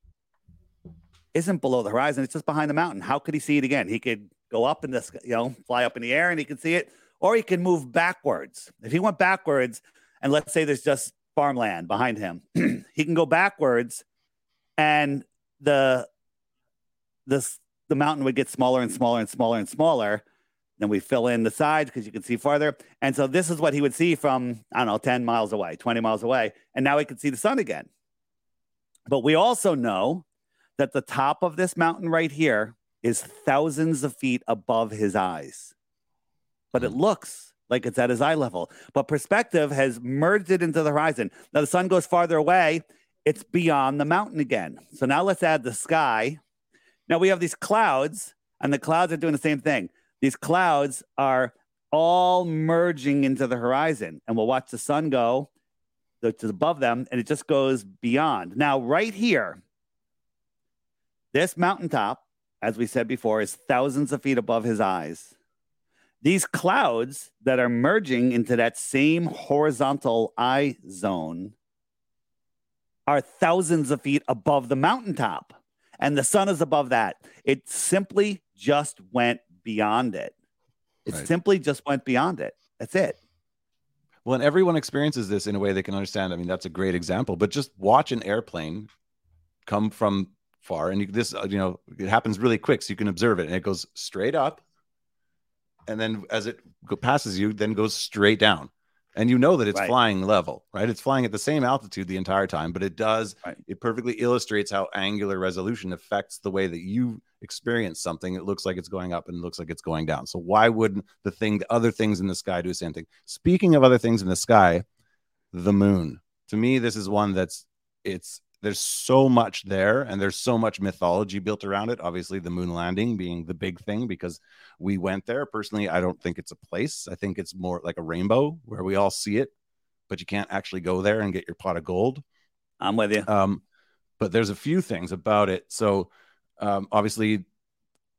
isn't below the horizon. It's just behind the mountain. How could he see it again? He could go up in this, you know, fly up in the air and he could see it, or he can move backwards. If he went backwards, and let's say there's just farmland behind him, <clears throat> he can go backwards, and the this the mountain would get smaller and smaller and smaller and smaller. Then we fill in the sides because you can see farther. And so this is what he would see from, I don't know, 10 miles away, 20 miles away. And now he can see the sun again. But we also know that the top of this mountain right here is thousands of feet above his eyes. But it hmm. looks like it's at his eye level. But perspective has merged it into the horizon. Now the sun goes farther away, it's beyond the mountain again. So now let's add the sky. Now we have these clouds, and the clouds are doing the same thing. These clouds are all merging into the horizon, and we'll watch the sun go to above them, and it just goes beyond. Now, right here, this mountaintop, as we said before, is thousands of feet above his eyes. These clouds that are merging into that same horizontal eye zone are thousands of feet above the mountaintop, and the sun is above that. It simply just went beyond it. It
Right.
simply just went beyond it. That's it.
Well, and everyone experiences this in a way they can understand. I mean, that's a great example. But just watch an airplane come from far, and you, this, uh, you know, it happens really quick, so you can observe it, and it goes straight up, and then as it passes you, then goes straight down, and you know that it's
Right.
flying level, right? It's flying at the same altitude the entire time, but it does.
Right.
It perfectly illustrates how angular resolution affects the way that you experience something. It looks like it's going up and it looks like it's going down. So why wouldn't the thing, the other things in the sky do the same thing? Speaking of other things in the sky, the moon. To me, this is one that's it's there's so much there and there's so much mythology built around it. Obviously, the moon landing being the big thing because we went there. Personally, I don't think it's a place. I think it's more like a rainbow where we all see it, but you can't actually go there and get your pot of gold.
I'm with you.
Um, but there's a few things about it. So um, obviously,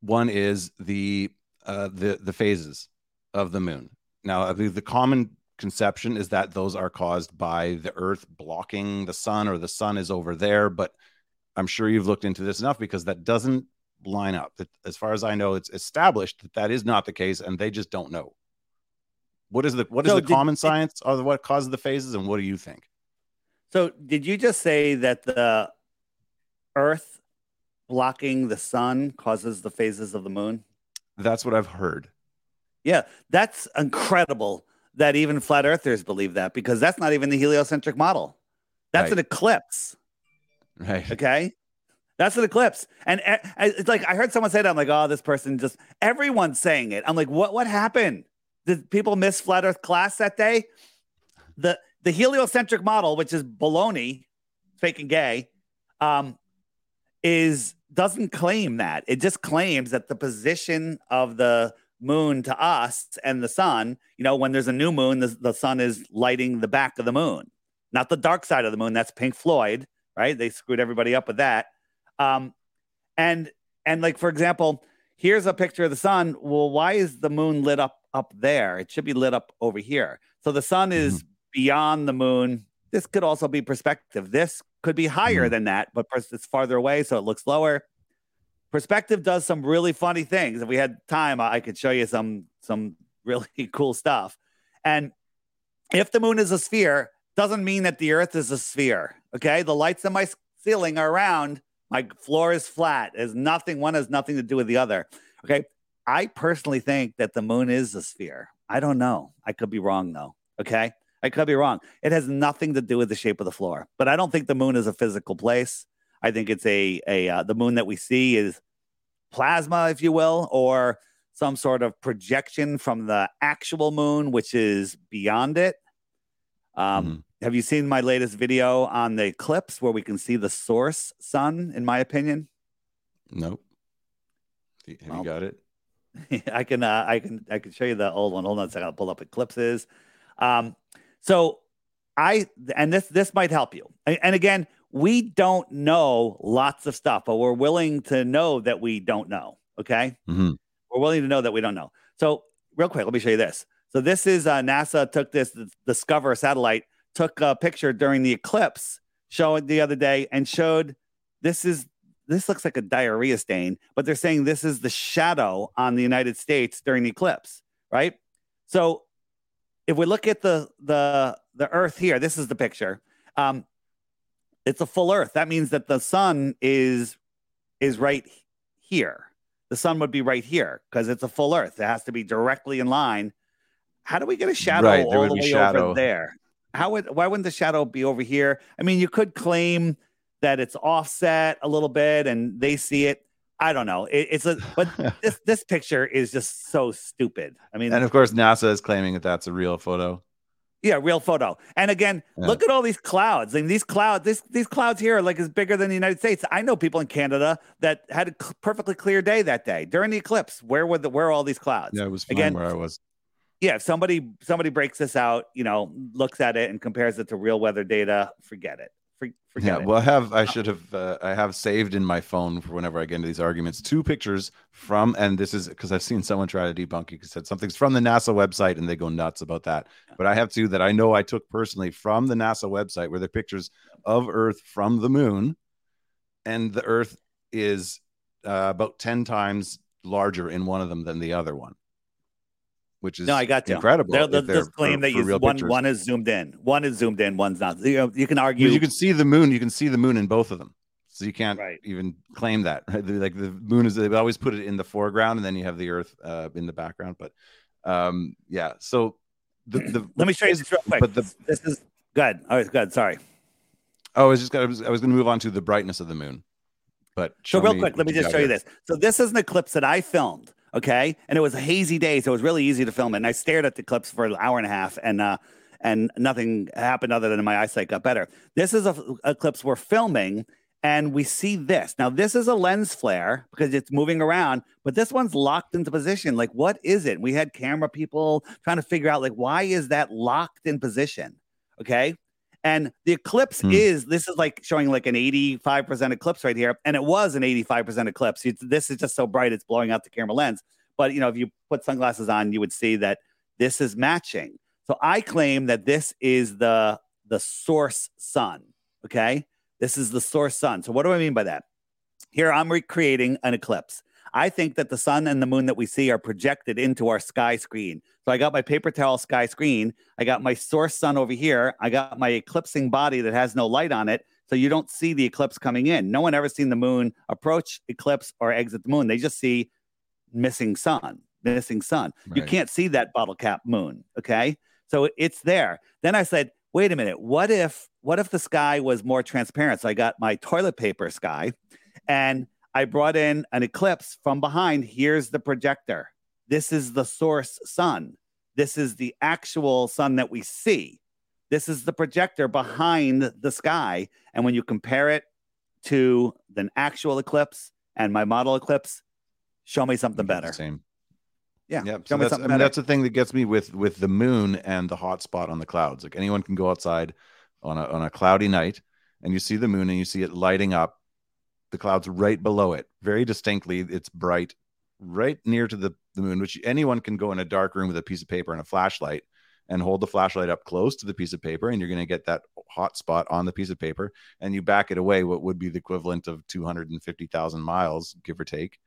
one is the uh, the the phases of the moon. Now, I believe the common conception is that those are caused by the Earth blocking the sun, or the sun is over there. But I'm sure you've looked into this enough because that doesn't line up. As far as I know, it's established that that is not the case, and they just don't know. What is the what is
So
the
did-
common science of what causes the phases, and what do you think?
So, did you just say that the Earth blocking the sun causes the phases of the moon?
That's what I've heard.
Yeah, that's incredible that even flat earthers believe that because that's not even the heliocentric model. That's
Right.
an eclipse.
Right.
Okay. That's an eclipse. And uh, it's like I heard someone say that. I'm like, oh, this person just everyone's saying it. I'm like, what what happened? Did people miss flat earth class that day? The the heliocentric model, which is baloney, fake and gay, um, is doesn't claim that. It just claims that the position of the moon to us and the sun, you know, when there's a new moon, the, the sun is lighting the back of the moon, not the dark side of the moon. That's Pink Floyd, right? They screwed everybody up with that. Um, and and like for example, here's a picture of the sun. Well, why is the moon lit up up there? It should be lit up over here. So the sun is beyond the moon. This could also be perspective. This could be higher
Mhm.
than that, but it's farther away, so it looks lower. Perspective does some really funny things. If we had time, I could show you some some <laughs> really cool stuff. And if the moon is a sphere, doesn't mean that the Earth is a sphere. Okay, the lights in my ceiling are round. My floor is flat. Has nothing. One has nothing to do with the other. Okay, I personally think that the moon is a sphere. I don't know. I could be wrong though. Okay, I could be wrong. It has nothing to do with the shape of the floor. But I don't think the moon is a physical place. I think it's a a uh, the moon that we see is plasma, if you will, or some sort of projection from the actual moon, which is beyond it. Um,
Mhm.
Have you seen my latest video on the eclipse where we can see the source sun? In my opinion,
Nope. Have
Well,
you got it? <laughs>
I can uh, I can I can show you the old one. Hold on a second. I'll pull up eclipses. Um, so I and this this might help you. And again, we don't know lots of stuff, but we're willing to know that we don't know. Okay,
Mhm.
we're willing to know that we don't know. So real quick, let me show you this. So this is uh, NASA took this DSCOVR satellite took a picture during the eclipse, showing the other day, and showed this is this looks like a diarrhea stain, but they're saying this is the shadow on the United States during the eclipse, right? So if we look at the the the Earth here, this is the picture. Um, it's a full Earth. That means that the sun is is right here. The sun would be right here because it's a full Earth. It has to be directly in line. How do we get a shadow
Right, there
all
would
the
be
way
shadow.
over there? How would why wouldn't the shadow be over here? I mean, you could claim that it's offset a little bit and they see it. I don't know. It, it's a but <laughs> this this picture is just so stupid. I mean,
And of course, NASA is claiming that that's a real photo.
yeah, real photo. And again,
Yeah.
look at all these clouds. I mean, these clouds, this, these clouds here are like as bigger than the United States. I know people in Canada that had a cl- perfectly clear day that day during the eclipse. Where were the where are all these clouds?
Yeah, it was fine
Again,
where I was.
yeah, if somebody somebody breaks this out, you know, looks at it and compares it to real weather data, forget it. For,
Yeah,
it.
well, I have I should have uh, I have saved in my phone for whenever I get into these arguments two pictures from and this is because I've seen someone try to debunk it. Said something's from the NASA website and they go nuts about that. But I have two that I know I took personally from the NASA website where they're pictures of Earth from the moon, and the Earth is uh, about ten times larger in one of them than the other one, which is
no, I got you.
incredible.
They'll, they'll just claim
for-
that you one
pictures.
one is zoomed in, one is zoomed in, one's not. You know, you can argue.
Because you can see the moon. You can see the moon in both of them. So you can't
Right.
even claim that. <laughs> Right? Like the moon is, they always put it in the foreground, and then you have the Earth uh, in the background. But um, yeah. So the, the <clears throat>
Let me show you this real quick.
But the
this is good. All right, good. Sorry.
oh, I was just gonna, I was, was going to move on to the brightness of the moon. But
So real quick, let me just show you this. So this is an eclipse that I filmed, okay? And it was a hazy day, so it was really easy to film it. And I stared at the clips for an hour and a half, and uh, and nothing happened other than my eyesight got better. This is a eclipse we're filming, and we see this. Now this is a lens flare because it's moving around, but this one's locked into position. Like, what is it? We had camera people trying to figure out like why is that locked in position? Okay. And the eclipse
Hmm.
is this is like showing like an 85% eclipse right here. And it was an 85% eclipse. It's, this is just so bright, it's blowing out the camera lens. But you know, if you put sunglasses on, you would see that this is matching. So I claim that this is the the source sun. Okay. This is the source sun. So what do I mean by that? Here I'm recreating an eclipse. I think that the sun and the moon that we see are projected into our sky screen. So I got my paper towel sky screen. I got my source sun over here. I got my eclipsing body that has no light on it. So you don't see the eclipse coming in. No one ever seen the moon approach, eclipse, or exit the moon. They just see missing sun, missing sun. You can't see that bottle cap moon. Okay. So it's there. Then I said, wait a minute. What if what if the sky was more transparent? So I got my toilet paper sky and I brought in an eclipse from behind. Here's the projector. This is the source sun. This is the actual sun that we see. This is the projector behind the sky. And when you compare it to an actual eclipse and my model eclipse, show me something better.
Same.
Yeah.
Yeah.
show
So
me
that's, I
something
mean,
better.
that's the thing that gets me with with the moon and the hot spot on the clouds. Like anyone can go outside on a on a cloudy night and you see the moon and you see it lighting up the clouds right below it very distinctly. It's bright right near to the, the moon, which anyone can go in a dark room with a piece of paper and a flashlight and hold the flashlight up close to the piece of paper and you're going to get that hot spot on the piece of paper and you back it away what would be the equivalent of 250,000 miles give or take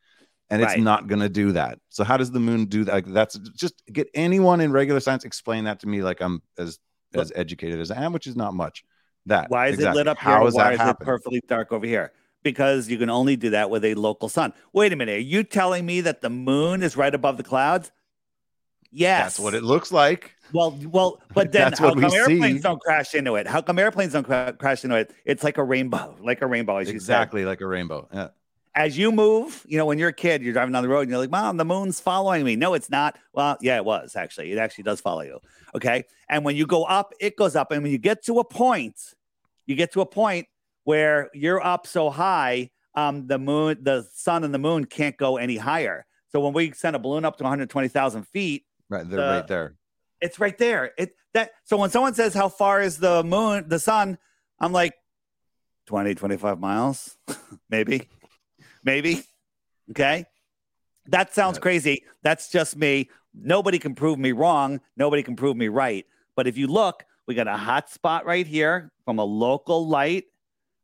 and it's
Right.
not going to do that. So how does the moon do that? Like, that's just get anyone in regular science explain that to me like I'm as as educated as I am, which is not much. That
Why is
exactly.
it lit up
How
here?
is
Why
that
is it perfectly dark over here? Because you can only do that with a local sun. Wait a minute. Are you telling me that the moon is right above the clouds? Yes.
That's what it looks like.
Well, well, but <laughs> then how come airplanes
see.
don't crash into it? How come airplanes don't cra- crash into it? It's like a rainbow, <laughs> like a rainbow, as you said.
Exactly like a rainbow. Yeah.
As you move, you know, when you're a kid, you're driving down the road and you're like, Mom, the moon's following me. No, it's not. Well, yeah, it was actually. It actually does follow you. Okay. And when you go up, it goes up. And when you get to a point, you get to a point where you're up so high, um, the moon, the sun and the moon can't go any higher. So when we send a balloon up to 120,000 feet,
Right. They're
The-
right there.
it's right there. It that so when someone says how far is the moon, the sun, I'm like 20, 25 miles, <laughs> maybe, maybe. Okay. That sounds crazy. That's just me. Nobody can prove me wrong. Nobody can prove me right. But if you look, we got a hot spot right here from a local light.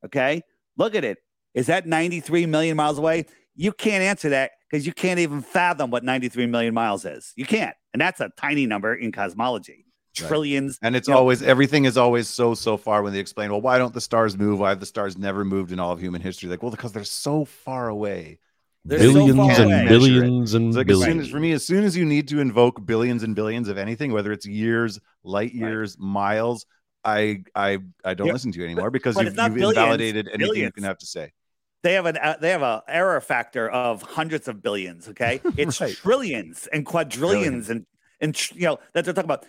Okay. Look at it. Is that 93 million miles away? You can't answer that because you can't even fathom what 93 million miles is. You can't. And that's a tiny number in cosmology.
Right.
Trillions.
And it's
you know-
always everything is always so so far when they explain, well, why don't the stars move? Why have the stars never moved in all of human history? Like, well, because they're so far away.
They're so
billions
far
and
away.
billions and
It's like as
billions.
soon as for me, as soon as you need to invoke billions and billions of anything, whether it's years, light years, miles, I I I don't
Yeah,
listen to you anymore because
but
you've, you've
billions,
invalidated anything you can have to say.
They have an uh, they have a error factor of hundreds of billions. Okay, <laughs> it's
Right.
trillions and quadrillions and and tr- you know what I'm talking about.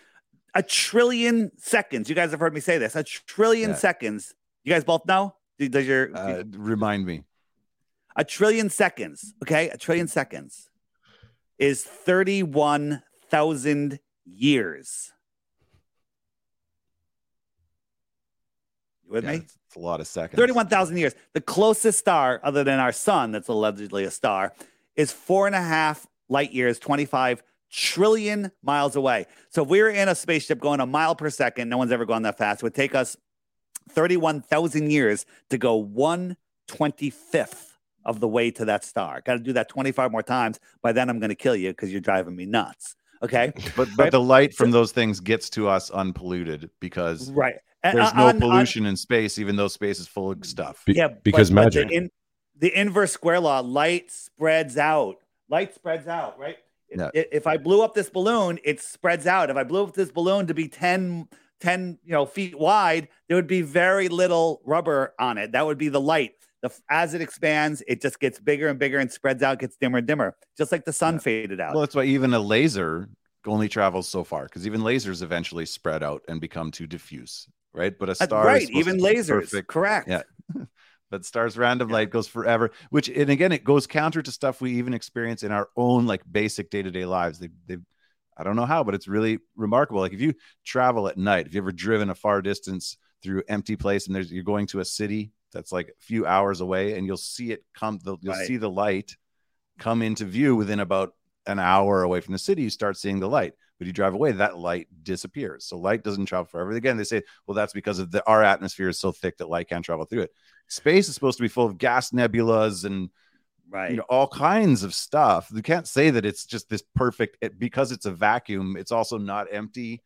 A trillion seconds. You guys have heard me say this. A trillion
Yeah.
seconds. You guys both know. Does your
Uh, remind me.
a trillion seconds? Okay, a trillion seconds is thirty-one thousand years. You with
Yeah,
me?
it's It's a lot of seconds.
31,000 years. The closest star, other than our sun, that's allegedly a star, is four and a half light years, 25 trillion miles away. So if we were in a spaceship going a mile per second, no one's ever gone that fast, it would take us 31,000 years to go 125th of the way to that star. Got to do that 25 more times. By then, I'm going to kill you because you're driving me nuts. Okay. <laughs>
But but the light from those things gets to us unpolluted because
Right.
There's no pollution in space, even though space is full of stuff.
Be-
yeah,
because
but- but
magic.
the, in, the inverse square law, light spreads out. Light spreads out, right?
Yeah.
I- If I blew up this balloon, it spreads out. If I blew up this balloon to be 10, 10 you know, feet wide, there would be very little rubber on it. That would be the light. The, as it expands, it just gets bigger and bigger and spreads out, gets dimmer and dimmer, just like the sun
Yeah.
faded out.
Well, that's why even a laser only travels so far because even lasers eventually spread out and become too diffuse, right? But a star, is
right. Even lasers.
perfect.
Correct.
Yeah. <laughs> But stars random light goes forever, which and again it goes counter to stuff we even experience in our own like basic day to day lives. They they I don't know how, but it's really remarkable. Like if you travel at night, if you ever driven a far distance through empty place and there's you're going to a city that's like a few hours away and you'll see it come the, you'll
Right.
see the light come into view within about an hour away from the city you start seeing the light but you drive away that light disappears. So light doesn't travel forever. Again they say well that's because of the our atmosphere is so thick that light can't travel through it. Space is supposed to be full of gas nebulas and
Right.
you know all kinds of stuff. You can't say that it's just this perfect it, because it's a vacuum it's also not empty.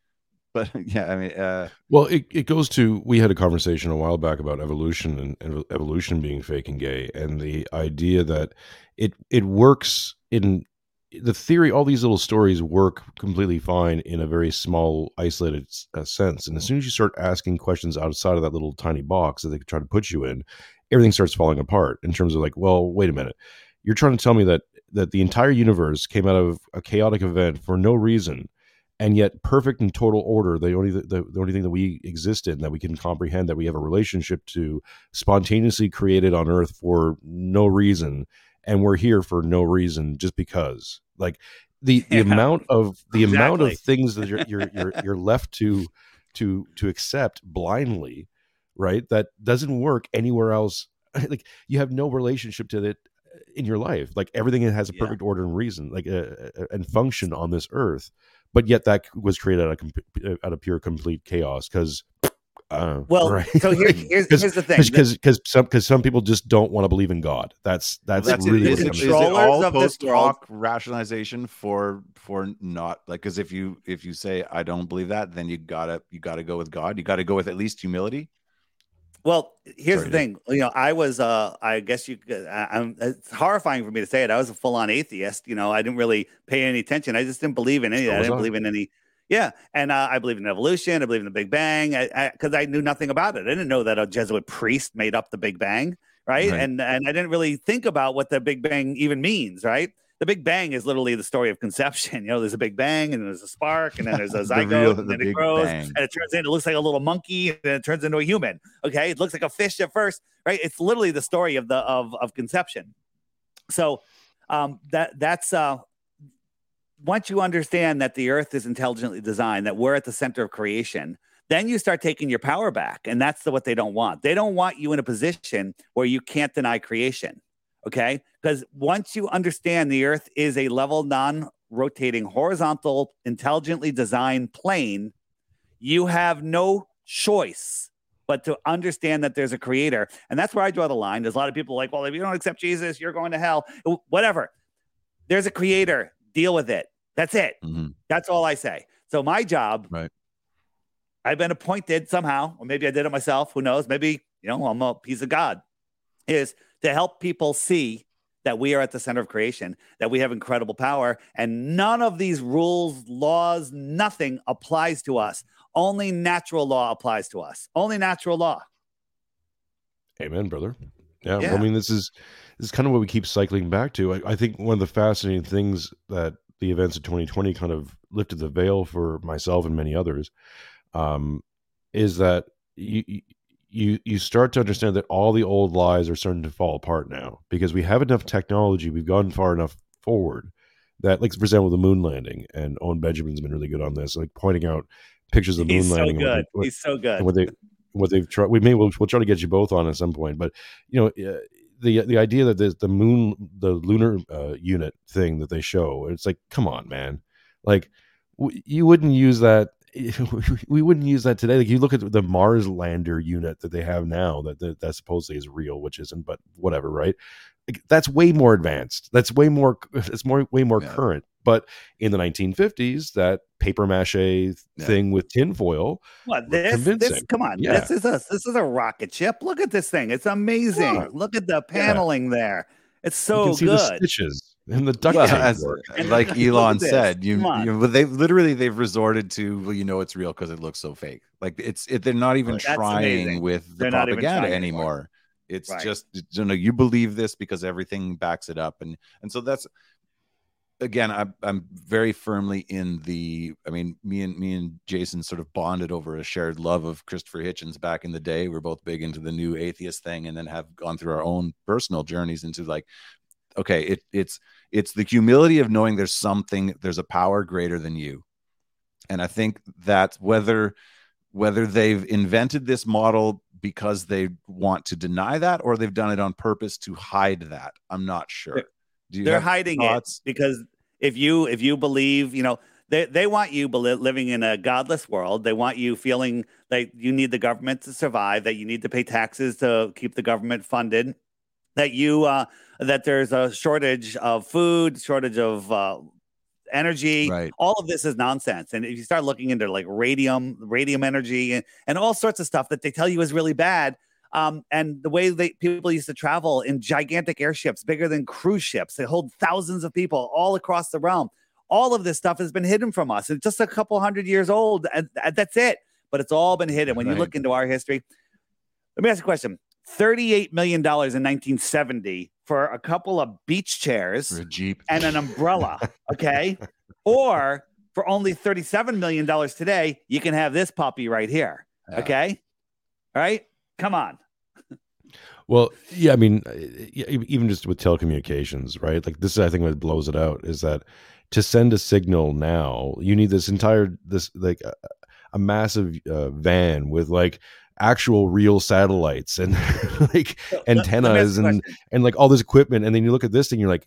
But <laughs> yeah i mean uh
Well, it, it goes to we had a conversation a while back about evolution and, and evolution being fake and gay, and the idea that it it works in the theory. All these little stories work completely fine in a very small, isolated uh, sense, and as soon as you start asking questions outside of that little tiny box that they try to put you in, everything starts falling apart. In terms of like, well, wait a minute, you're trying to tell me that that the entire universe came out of a chaotic event for no reason and yet perfect and total order the only the, the only thing that we exist in that we can comprehend that we have a relationship to spontaneously created on earth for no reason and we're here for no reason just because. Like the <laughs> the
Yeah,
amount of the amount of things that you're you're you're, <laughs> you're left to to to accept blindly right that doesn't work anywhere else. <laughs> Like you have no relationship to it in your life. Like everything has a
Yeah.
perfect order and reason like uh, uh, and function on this earth but yet that was created out of com- out of pure complete chaos because uh,
Well,
right?
so here,
Like, <laughs>
here's,
'cause-
here's the thing.
because because some because some people just don't want to believe in God. That's that's,
that's
really
it.
what
Is,
it
it, is it
down to.
Controllers
all
of
post
world-
hoc rationalization for for not like because if you if you say I don't believe that, then you gotta you gotta go with God. You gotta go with at least humility.
Well, here's
Sorry,
the thing. You know, I was, uh, I guess you, could- I, I'm, it's horrifying for me to say it. I was a full on atheist. You know, I didn't really pay any attention. I just didn't believe in any of
So
that. I didn't
I.
believe in any. Yeah. And uh, I believe in evolution. I believe in the Big Bang because I, because I, knew nothing about it. I didn't know that a Jesuit priest made up the Big Bang. Right?
Right.
And, and I didn't really think about what the Big Bang even means. Right. The Big Bang is literally the story of conception. <laughs> You know, there's a Big Bang and there's a spark and then there's a <laughs>
The
zygote
real-
and
the
then it grows
Bang.
and it turns into, it looks like a little monkey and then it turns into a human. Okay. It looks like a fish at first, right? It's literally the story of the, of, of conception. So um, that, that's, uh, once you understand that the earth is intelligently designed, that we're at the center of creation, then you start taking your power back. And that's the, what they don't want. They don't want you in a position where you can't deny creation. Okay. Because once you understand the earth is a level, non rotating, horizontal, intelligently designed plane, you have no choice but to understand that there's a creator. And that's where I draw the line. There's a lot of people like, well, if you don't accept Jesus, you're going to hell. Whatever. There's a creator. Deal with it. That's it.
Mhm.
That's all I say. So my job,
Right.
I've been appointed somehow, or maybe I did it myself. Who knows? Maybe you know I'm a piece of God. Is to help people see that we are at the center of creation, that we have incredible power, and none of these rules, laws, nothing applies to us. Only natural law applies to us. Only natural law.
Amen, brother. Yeah,
Yeah.
I mean, this is this is kind of what we keep cycling back to. I, I think one of the fascinating things that the events of 2020 kind of lifted the veil for myself and many others um, is that you you you start to understand that all the old lies are starting to fall apart now because we have enough technology, we've gone far enough forward that, like for example, the moon landing, and Owen Benjamin's been really good on this, like pointing out pictures of the moon
He's so
landing. and what
good.
they-
He's so good.
and what they what they've tried. We may we'll, we'll try to get you both on at some point, but you know. Uh, the the idea that the the moon the lunar uh, unit thing that they show it's like come on man like w- you wouldn't use that <laughs> we wouldn't use that today like you look at the mars lander unit that they have now that that, that supposedly is real which isn't but whatever right like, that's way more advanced that's way more <laughs> it's more way more
Yeah.
current but in the 1950s that paper mache thing with tinfoil
What this? This come on.
Yeah.
This is a this is a rocket ship. Look at this thing. It's amazing.
Yeah.
Look at the paneling there. It's
you
so
can see the
good.
stitches and the duct
Well,
tape
as,
work.
And
like <laughs>
look
Elon said, you,
Come on.
you but they've literally they've resorted to well, you know it's real because it looks so fake. Like it's it, they're not even
That's
trying
amazing.
with the
They're
propaganda anymore.
anymore.
It's
Right.
just you know you believe this because everything backs it up, and and so that's again I'm I'm very firmly in the I mean me and me and Jason sort of bonded over a shared love of Christopher Hitchens back in the day. We're both big into the new atheist thing, and then have gone through our own personal journeys into like okay it it's it's the humility of knowing there's something there's a power greater than you. And i think that whether whether they've invented this model because they want to deny that or they've done it on purpose to hide that i'm not sure
They're hiding
thoughts?
it because if you if you believe, you know, they they want you living in a godless world. They want you feeling like you need the government to survive, that you need to pay taxes to keep the government funded, that you uh that there's a shortage of food, shortage of uh energy.
right
All of this is nonsense. And if you start looking into like radium, radium energy, and, and all sorts of stuff that they tell you is really bad, um, and the way that people used to travel in gigantic airships, bigger than cruise ships, they hold thousands of people all across the realm. All of this stuff has been hidden from us. It's just a couple hundred years old, and, and that's it. But it's all been hidden. When you look into our history, let me ask a question: Thirty-eight million dollars in 1970 for a couple of beach chairs
a jeep
and an umbrella, <laughs> okay? or for only $37 million today, you can have this puppy right here,
Yeah.
okay? All right? Come on.
Well, yeah, I mean, even just with telecommunications, right? Like this, is, I think, what blows it out is that to send a signal now, you need this entire this like a, a massive uh, van with like actual real satellites and <laughs> like
So, let- let me ask
antennas and and like all this equipment, and then you look at this thing, you're like,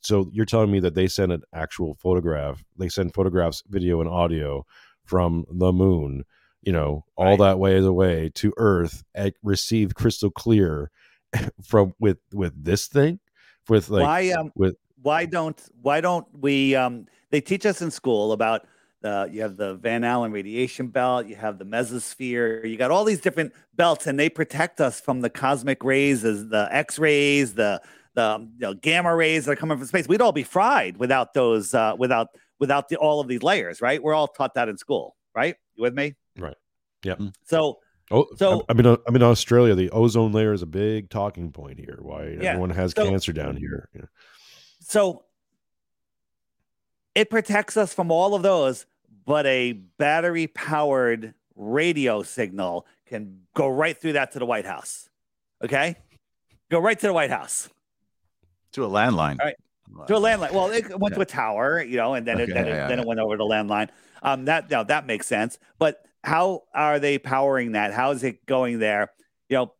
so you're telling me that they send an actual photograph, they send photographs, video, and audio from the moon you know, all
Right.
that way away to Earth, and received crystal clear <laughs> from with with this thing, with like
why um
with
why don't why don't we um they teach us in school about uh, you have the Van Allen radiation belt, you have the mesosphere, you got all these different belts, and they protect us from the cosmic rays, as the X rays, the the um, you know, gamma rays that are coming from space. We'd all be fried without those, uh, without without the, all of these layers, right? We're all taught that in school, right? You with me?
Right. Yeah.
Mm.
So
oh,
So-
I mean, uh, I mean, Australia, the ozone layer is a big talking point here. Why
Yeah,
everyone has
so-
cancer down here? you know.
so it protects us from all of those, but a battery powered radio signal can go right through that to the White House. Okay? Go right to the White House.
to a landline
All right. To a landline. Well, it went to a tower, you know, and then it,
Okay,
then, it, then
yeah.
it went over to landline. Um, that now that makes sense. But how are they powering that? How is it going there? You know,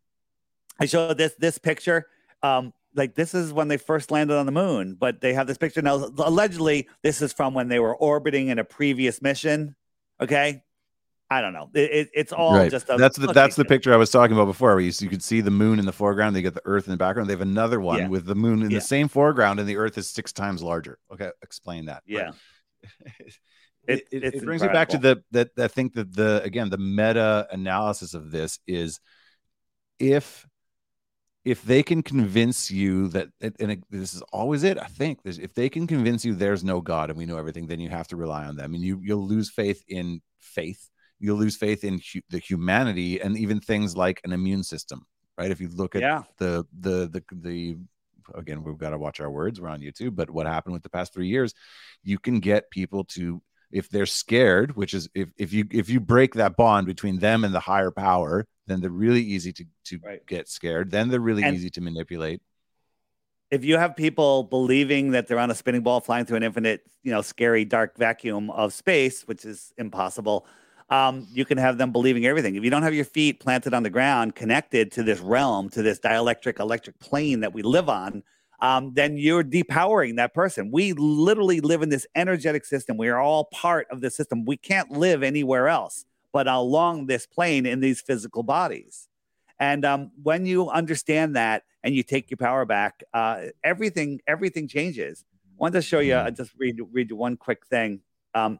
I showed this this picture. Um, like this is when they first landed on the moon, but they have this picture now. Allegedly, this is from when they were orbiting in a previous mission. Okay, I don't know. It, it- it's all
right.
just a,
that's the that's the picture I was talking about before. Where you, you could see the moon in the foreground, they get the Earth in the background. They have another one
Yeah.
with the moon in
Yeah.
the same foreground, and the Earth is six times larger. Okay, explain that.
Yeah. <laughs>
it,
It-
it, brings me back to the that I think that the again the meta analysis of this is if if they can convince you that and it, this is always it i think if they can convince you there's no god and we know everything then you have to rely on them. And you you'll lose faith in faith. You'll lose faith in hu- the humanity and even things like an immune system right? If you look at
Yeah,
the the the the again we've got to watch our words we're on youtube but what happened with the past three years you can get people to if they're scared which is if, if you if you break that bond between them and the higher power then they're really easy to to
Right.
get scared then they're really
And-
easy to manipulate
if you have people believing that they're on a spinning ball flying through an infinite, you know, scary dark vacuum of space, which is impossible, um, you can have them believing everything. If you don't have your feet planted on the ground, connected to this realm, to this dielectric electric plane that we live on, um, then you're depowering that person. We literally live in this energetic system. We are all part of the system. We can't live anywhere else but along this plane in these physical bodies. And um, when you understand that and you take your power back, uh, everything everything changes. I want to show you. I just read read one quick thing. Um,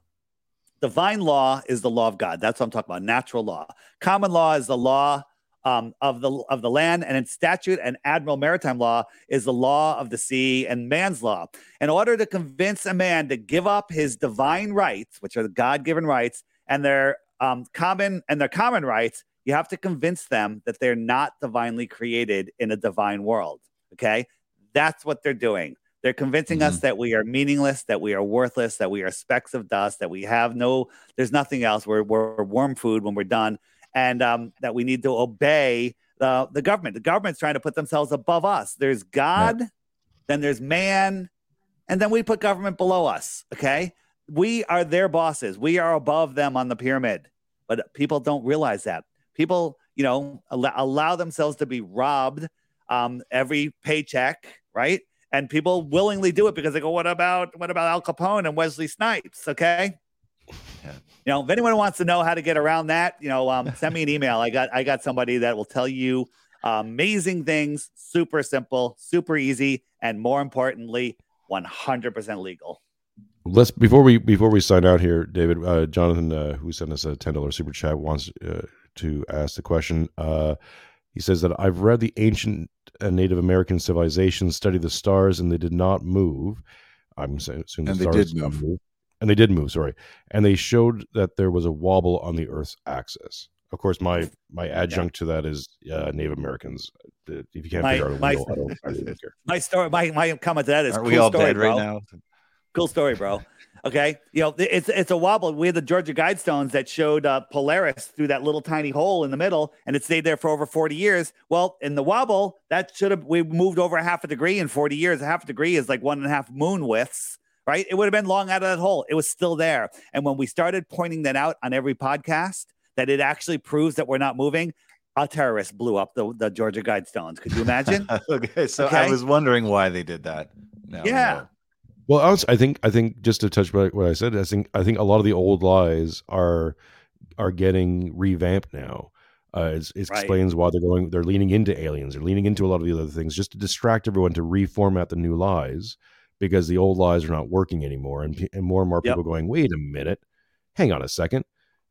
divine law is the law of God. That's what I'm talking about. Natural law. Common law is the law um, of the of the land, and in statute and admiral maritime law is the law of the sea and man's law. In order to convince a man to give up his divine rights, which are the God given rights, and their um, common and their common rights, you have to convince them that they're not divinely created in a divine world. Okay, that's what they're doing. They're convincing mm-hmm. us that we are meaningless, that we are worthless, that we are specks of dust, that we have no, there's nothing else. We're, we're worm food when we're done and um, that we need to obey the, the government. The government's trying to put themselves above us. There's God, right. then there's man, and then we put government below us. Okay. We are their bosses. We are above them on the pyramid, but people don't realize that. People, you know, allow, allow themselves to be robbed um, every paycheck, right? And people willingly do it because they go, "What about what about Al Capone and Wesley Snipes?" Okay, yeah. You know, if anyone wants to know how to get around that, you know, um, send me an email. I got I got somebody that will tell you uh, amazing things, super simple, super easy, and more importantly, 100% legal.
Let's before we before we sign out here, David. Uh, Jonathan, uh, who sent us a ten dollars super chat, wants uh, to ask the question. Uh, he says that I've read the ancient Native American civilizations study the stars, and they did not move. I'm assuming
the and they did move. move
and they did move sorry. And they showed that there was a wobble on the earth's axis. Of course my my adjunct yeah. to that is uh, native americans. If you can't my, figure out a my, wheel, I don't, I
don't care. my story my, my comment to that is
Aren't
cool
we all
story,
dead
bro.
right now?
Cool story bro. Okay you know it's it's a wobble. We had the georgia guidestones that showed uh, polaris through that little tiny hole in the middle and it stayed there for over 40 years. Well in the wobble that should have we moved over a half a degree in 40 years. A half a degree is like one and a half moon widths right? It would have been long out of that hole. It was still there. And when we started pointing that out on every podcast, that it actually proves that we're not moving, a terrorist blew up the, the Georgia Guidestones. Could you imagine? <laughs>
okay, so okay? I was wondering why they did that.
Now yeah.
Well, I, was, I think I think just to touch back what I said, I think I think a lot of the old lies are are getting revamped now. Uh, it, it right. explains why they're going. They're leaning into aliens. They're leaning into a lot of the other things just to distract everyone to reformat the new lies because the old lies are not working anymore, and, and more and more people yep. going, wait a minute, hang on a second,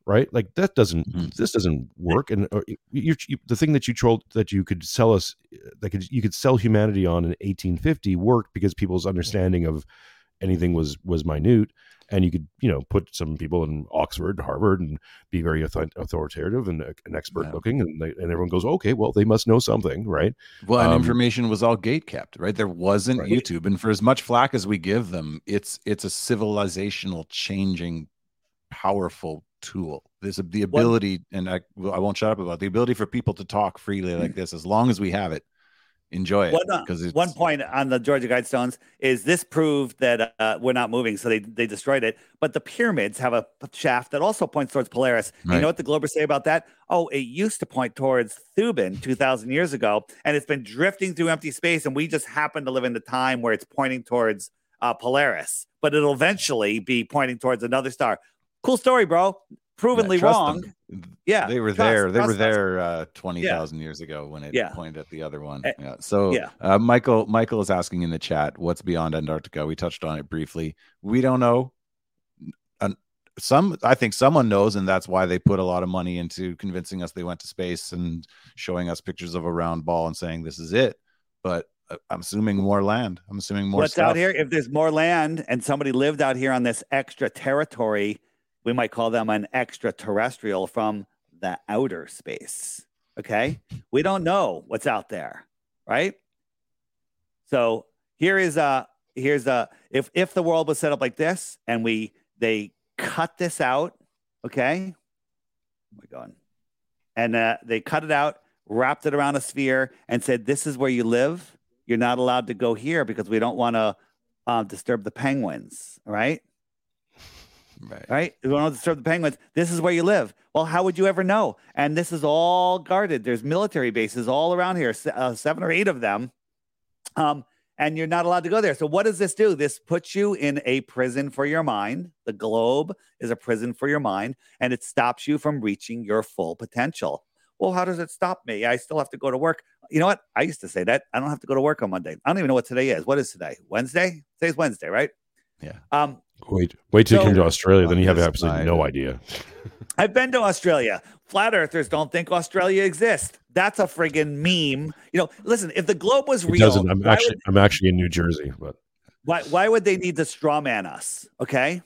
right? Like that doesn't mm-hmm. this doesn't work. And uh, you, you, the thing that you told that you could sell us that could you could sell humanity on in 1850 worked because people's understanding of anything was was minute and you could you know put some people in Oxford, and Harvard, and be very authoritative and an expert yeah. looking, and, they, and everyone goes, okay, well, they must know something, right?
Well, and um, information was all gate kept, right? There wasn't right. YouTube, and for as much flack as we give them, it's it's a civilizational changing, powerful tool. There's a, the ability, what? and I I won't shut up about it, the ability for people to talk freely like this, as long as we have it enjoy it because
one, one point on the Georgia Guidestones is this proved that uh, we're not moving, so they they destroyed it. But the pyramids have a shaft that also points towards Polaris. Right. You know what the Globers say about that? Oh, it used to point towards Thuban two thousand years ago, and it's been drifting through empty space, and we just happen to live in the time where it's pointing towards uh, Polaris, but it'll eventually be pointing towards another star. Cool story, bro provenly yeah, wrong. Them. Yeah,
they were trust, there. They were there uh, twenty thousand yeah. years ago when it yeah. pointed at the other one. Eh, yeah. So yeah. Uh, Michael Michael is asking in the chat, "What's beyond Antarctica?" We touched on it briefly. We don't know. Some, I think, someone knows, and that's why they put a lot of money into convincing us they went to space and showing us pictures of a round ball and saying this is it. But uh, I'm assuming more land. I'm assuming more.
What's
stuff.
out here? If there's more land and somebody lived out here on this extra territory we might call them an extraterrestrial from the outer space. Okay. We don't know what's out there, right? So here is a here's a if if the world was set up like this and we they cut this out, okay. Oh my god. And uh, they cut it out, wrapped it around a sphere, and said, "This is where you live. You're not allowed to go here because we don't want to uh, disturb the penguins." Right?
Right.
right? You don't disturb the penguins. This is where you live. Well, how would you ever know? And this is all guarded. There's military bases all around here, uh, seven or eight of them. Um, and you're not allowed to go there. So, what does this do? This puts you in a prison for your mind. The globe is a prison for your mind, and it stops you from reaching your full potential. Well, how does it stop me? I still have to go to work. You know what? I used to say that. I don't have to go to work on Monday. I don't even know what today is. What is today? Wednesday? Today's Wednesday, right?
Yeah.
Um,
Wait, wait till you come to Australia, then you have absolutely no idea. <laughs>
I've been to Australia. Flat earthers don't think Australia exists. That's a friggin' meme. You know, listen, if the globe was
It
real,
doesn't. I'm actually,
would,
I'm actually in New Jersey, but
why, why would they need to straw man us? Okay.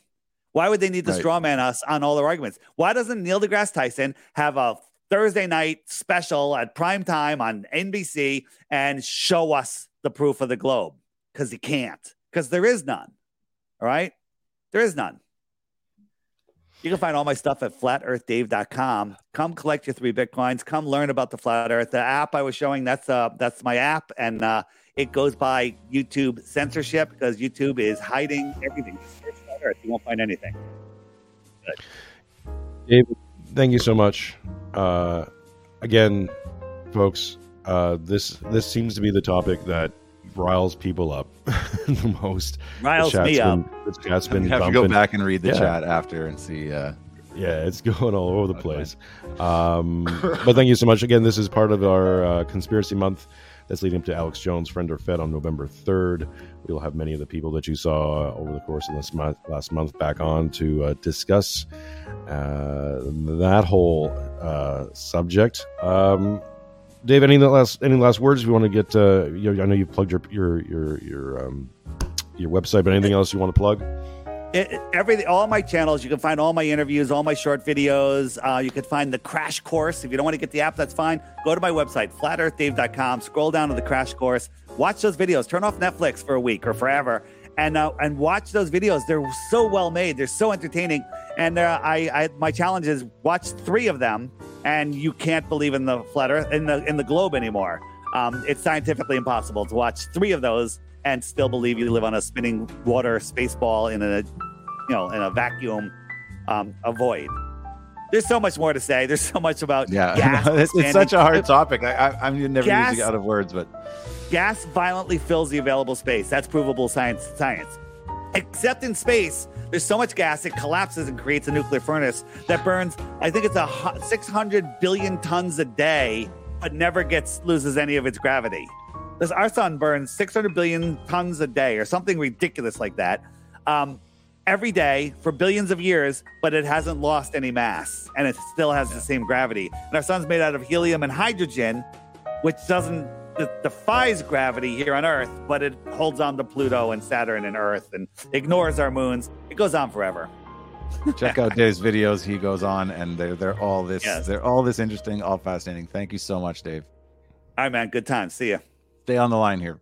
Why would they need to
Right.
straw man us on all their arguments? Why doesn't Neil deGrasse Tyson have a Thursday night special at prime time on NBC and show us the proof of the globe? Because he can't, because there is none. All right. There is none. You can find all my stuff at flatearthdave.com. Come collect your three bitcoins. Come learn about the flat earth. The app I was showing, that's uh that's my app. And uh it goes by YouTube censorship because YouTube is hiding everything. Earth. You won't find anything.
David, thank you so much. Uh, again, folks, uh, this this seems to be the topic that riles people up <laughs> the most.
Riles
chat's
me up.
been- The chat's
I'm
been
gonna have to go back and read the
Yeah.
chat after and see. Uh,
Yeah, it's <laughs> going all over the place. Um, but thank you so much. Again, this is part of our uh, conspiracy month that's leading up to Alex Jones, Friend or Fed on November 3rd. We'll have many of the people that you saw over the course of this month, last month back on to uh, discuss uh, that whole uh, subject. Um, Dave, any last any last words? We want to get. Uh, you, I know you plugged your your your your um, your website, but anything else you want to plug?
It, it- everything, all my channels, you can find all my interviews, all my short videos. Uh, you can find the crash course. If you don't want to get the app, that's fine. Go to my website, flatearthdave.com. Scroll down to the crash course. Watch those videos. Turn off Netflix for a week or forever, and uh, and watch those videos. They're so well made. They're so entertaining. And uh, I, I, my challenge is watch three of them, and you can't believe in the flat Earth in the in the globe anymore. Um, it's scientifically impossible to watch three of those and still believe you live on a spinning water space ball in a you know in a vacuum um, a void. There's so much more to say. There's so much about
yeah, <laughs>
gas
it's, it's such a hard topic. I, I, I'm never
Gas-
using it out of words, but
gas violently fills the available space. That's provable science science except in space there's so much gas it collapses and creates a nuclear furnace that burns i think it's a 600 billion tons a day but never gets loses any of its gravity. This our sun burns 600 billion tons a day or something ridiculous like that um, every day for billions of years but it hasn't lost any mass and it still has the same gravity. And our sun's made out of helium and hydrogen which doesn't defies gravity here on Earth, but it holds on to Pluto and Saturn and Earth and ignores our moons. It goes on forever.
check out Dave's videos. He goes on, and they're they're all this
Yes.
they're all this interesting, all fascinating. Thank you so much, Dave.
All right, man. Good time. See ya.
Stay on the line here.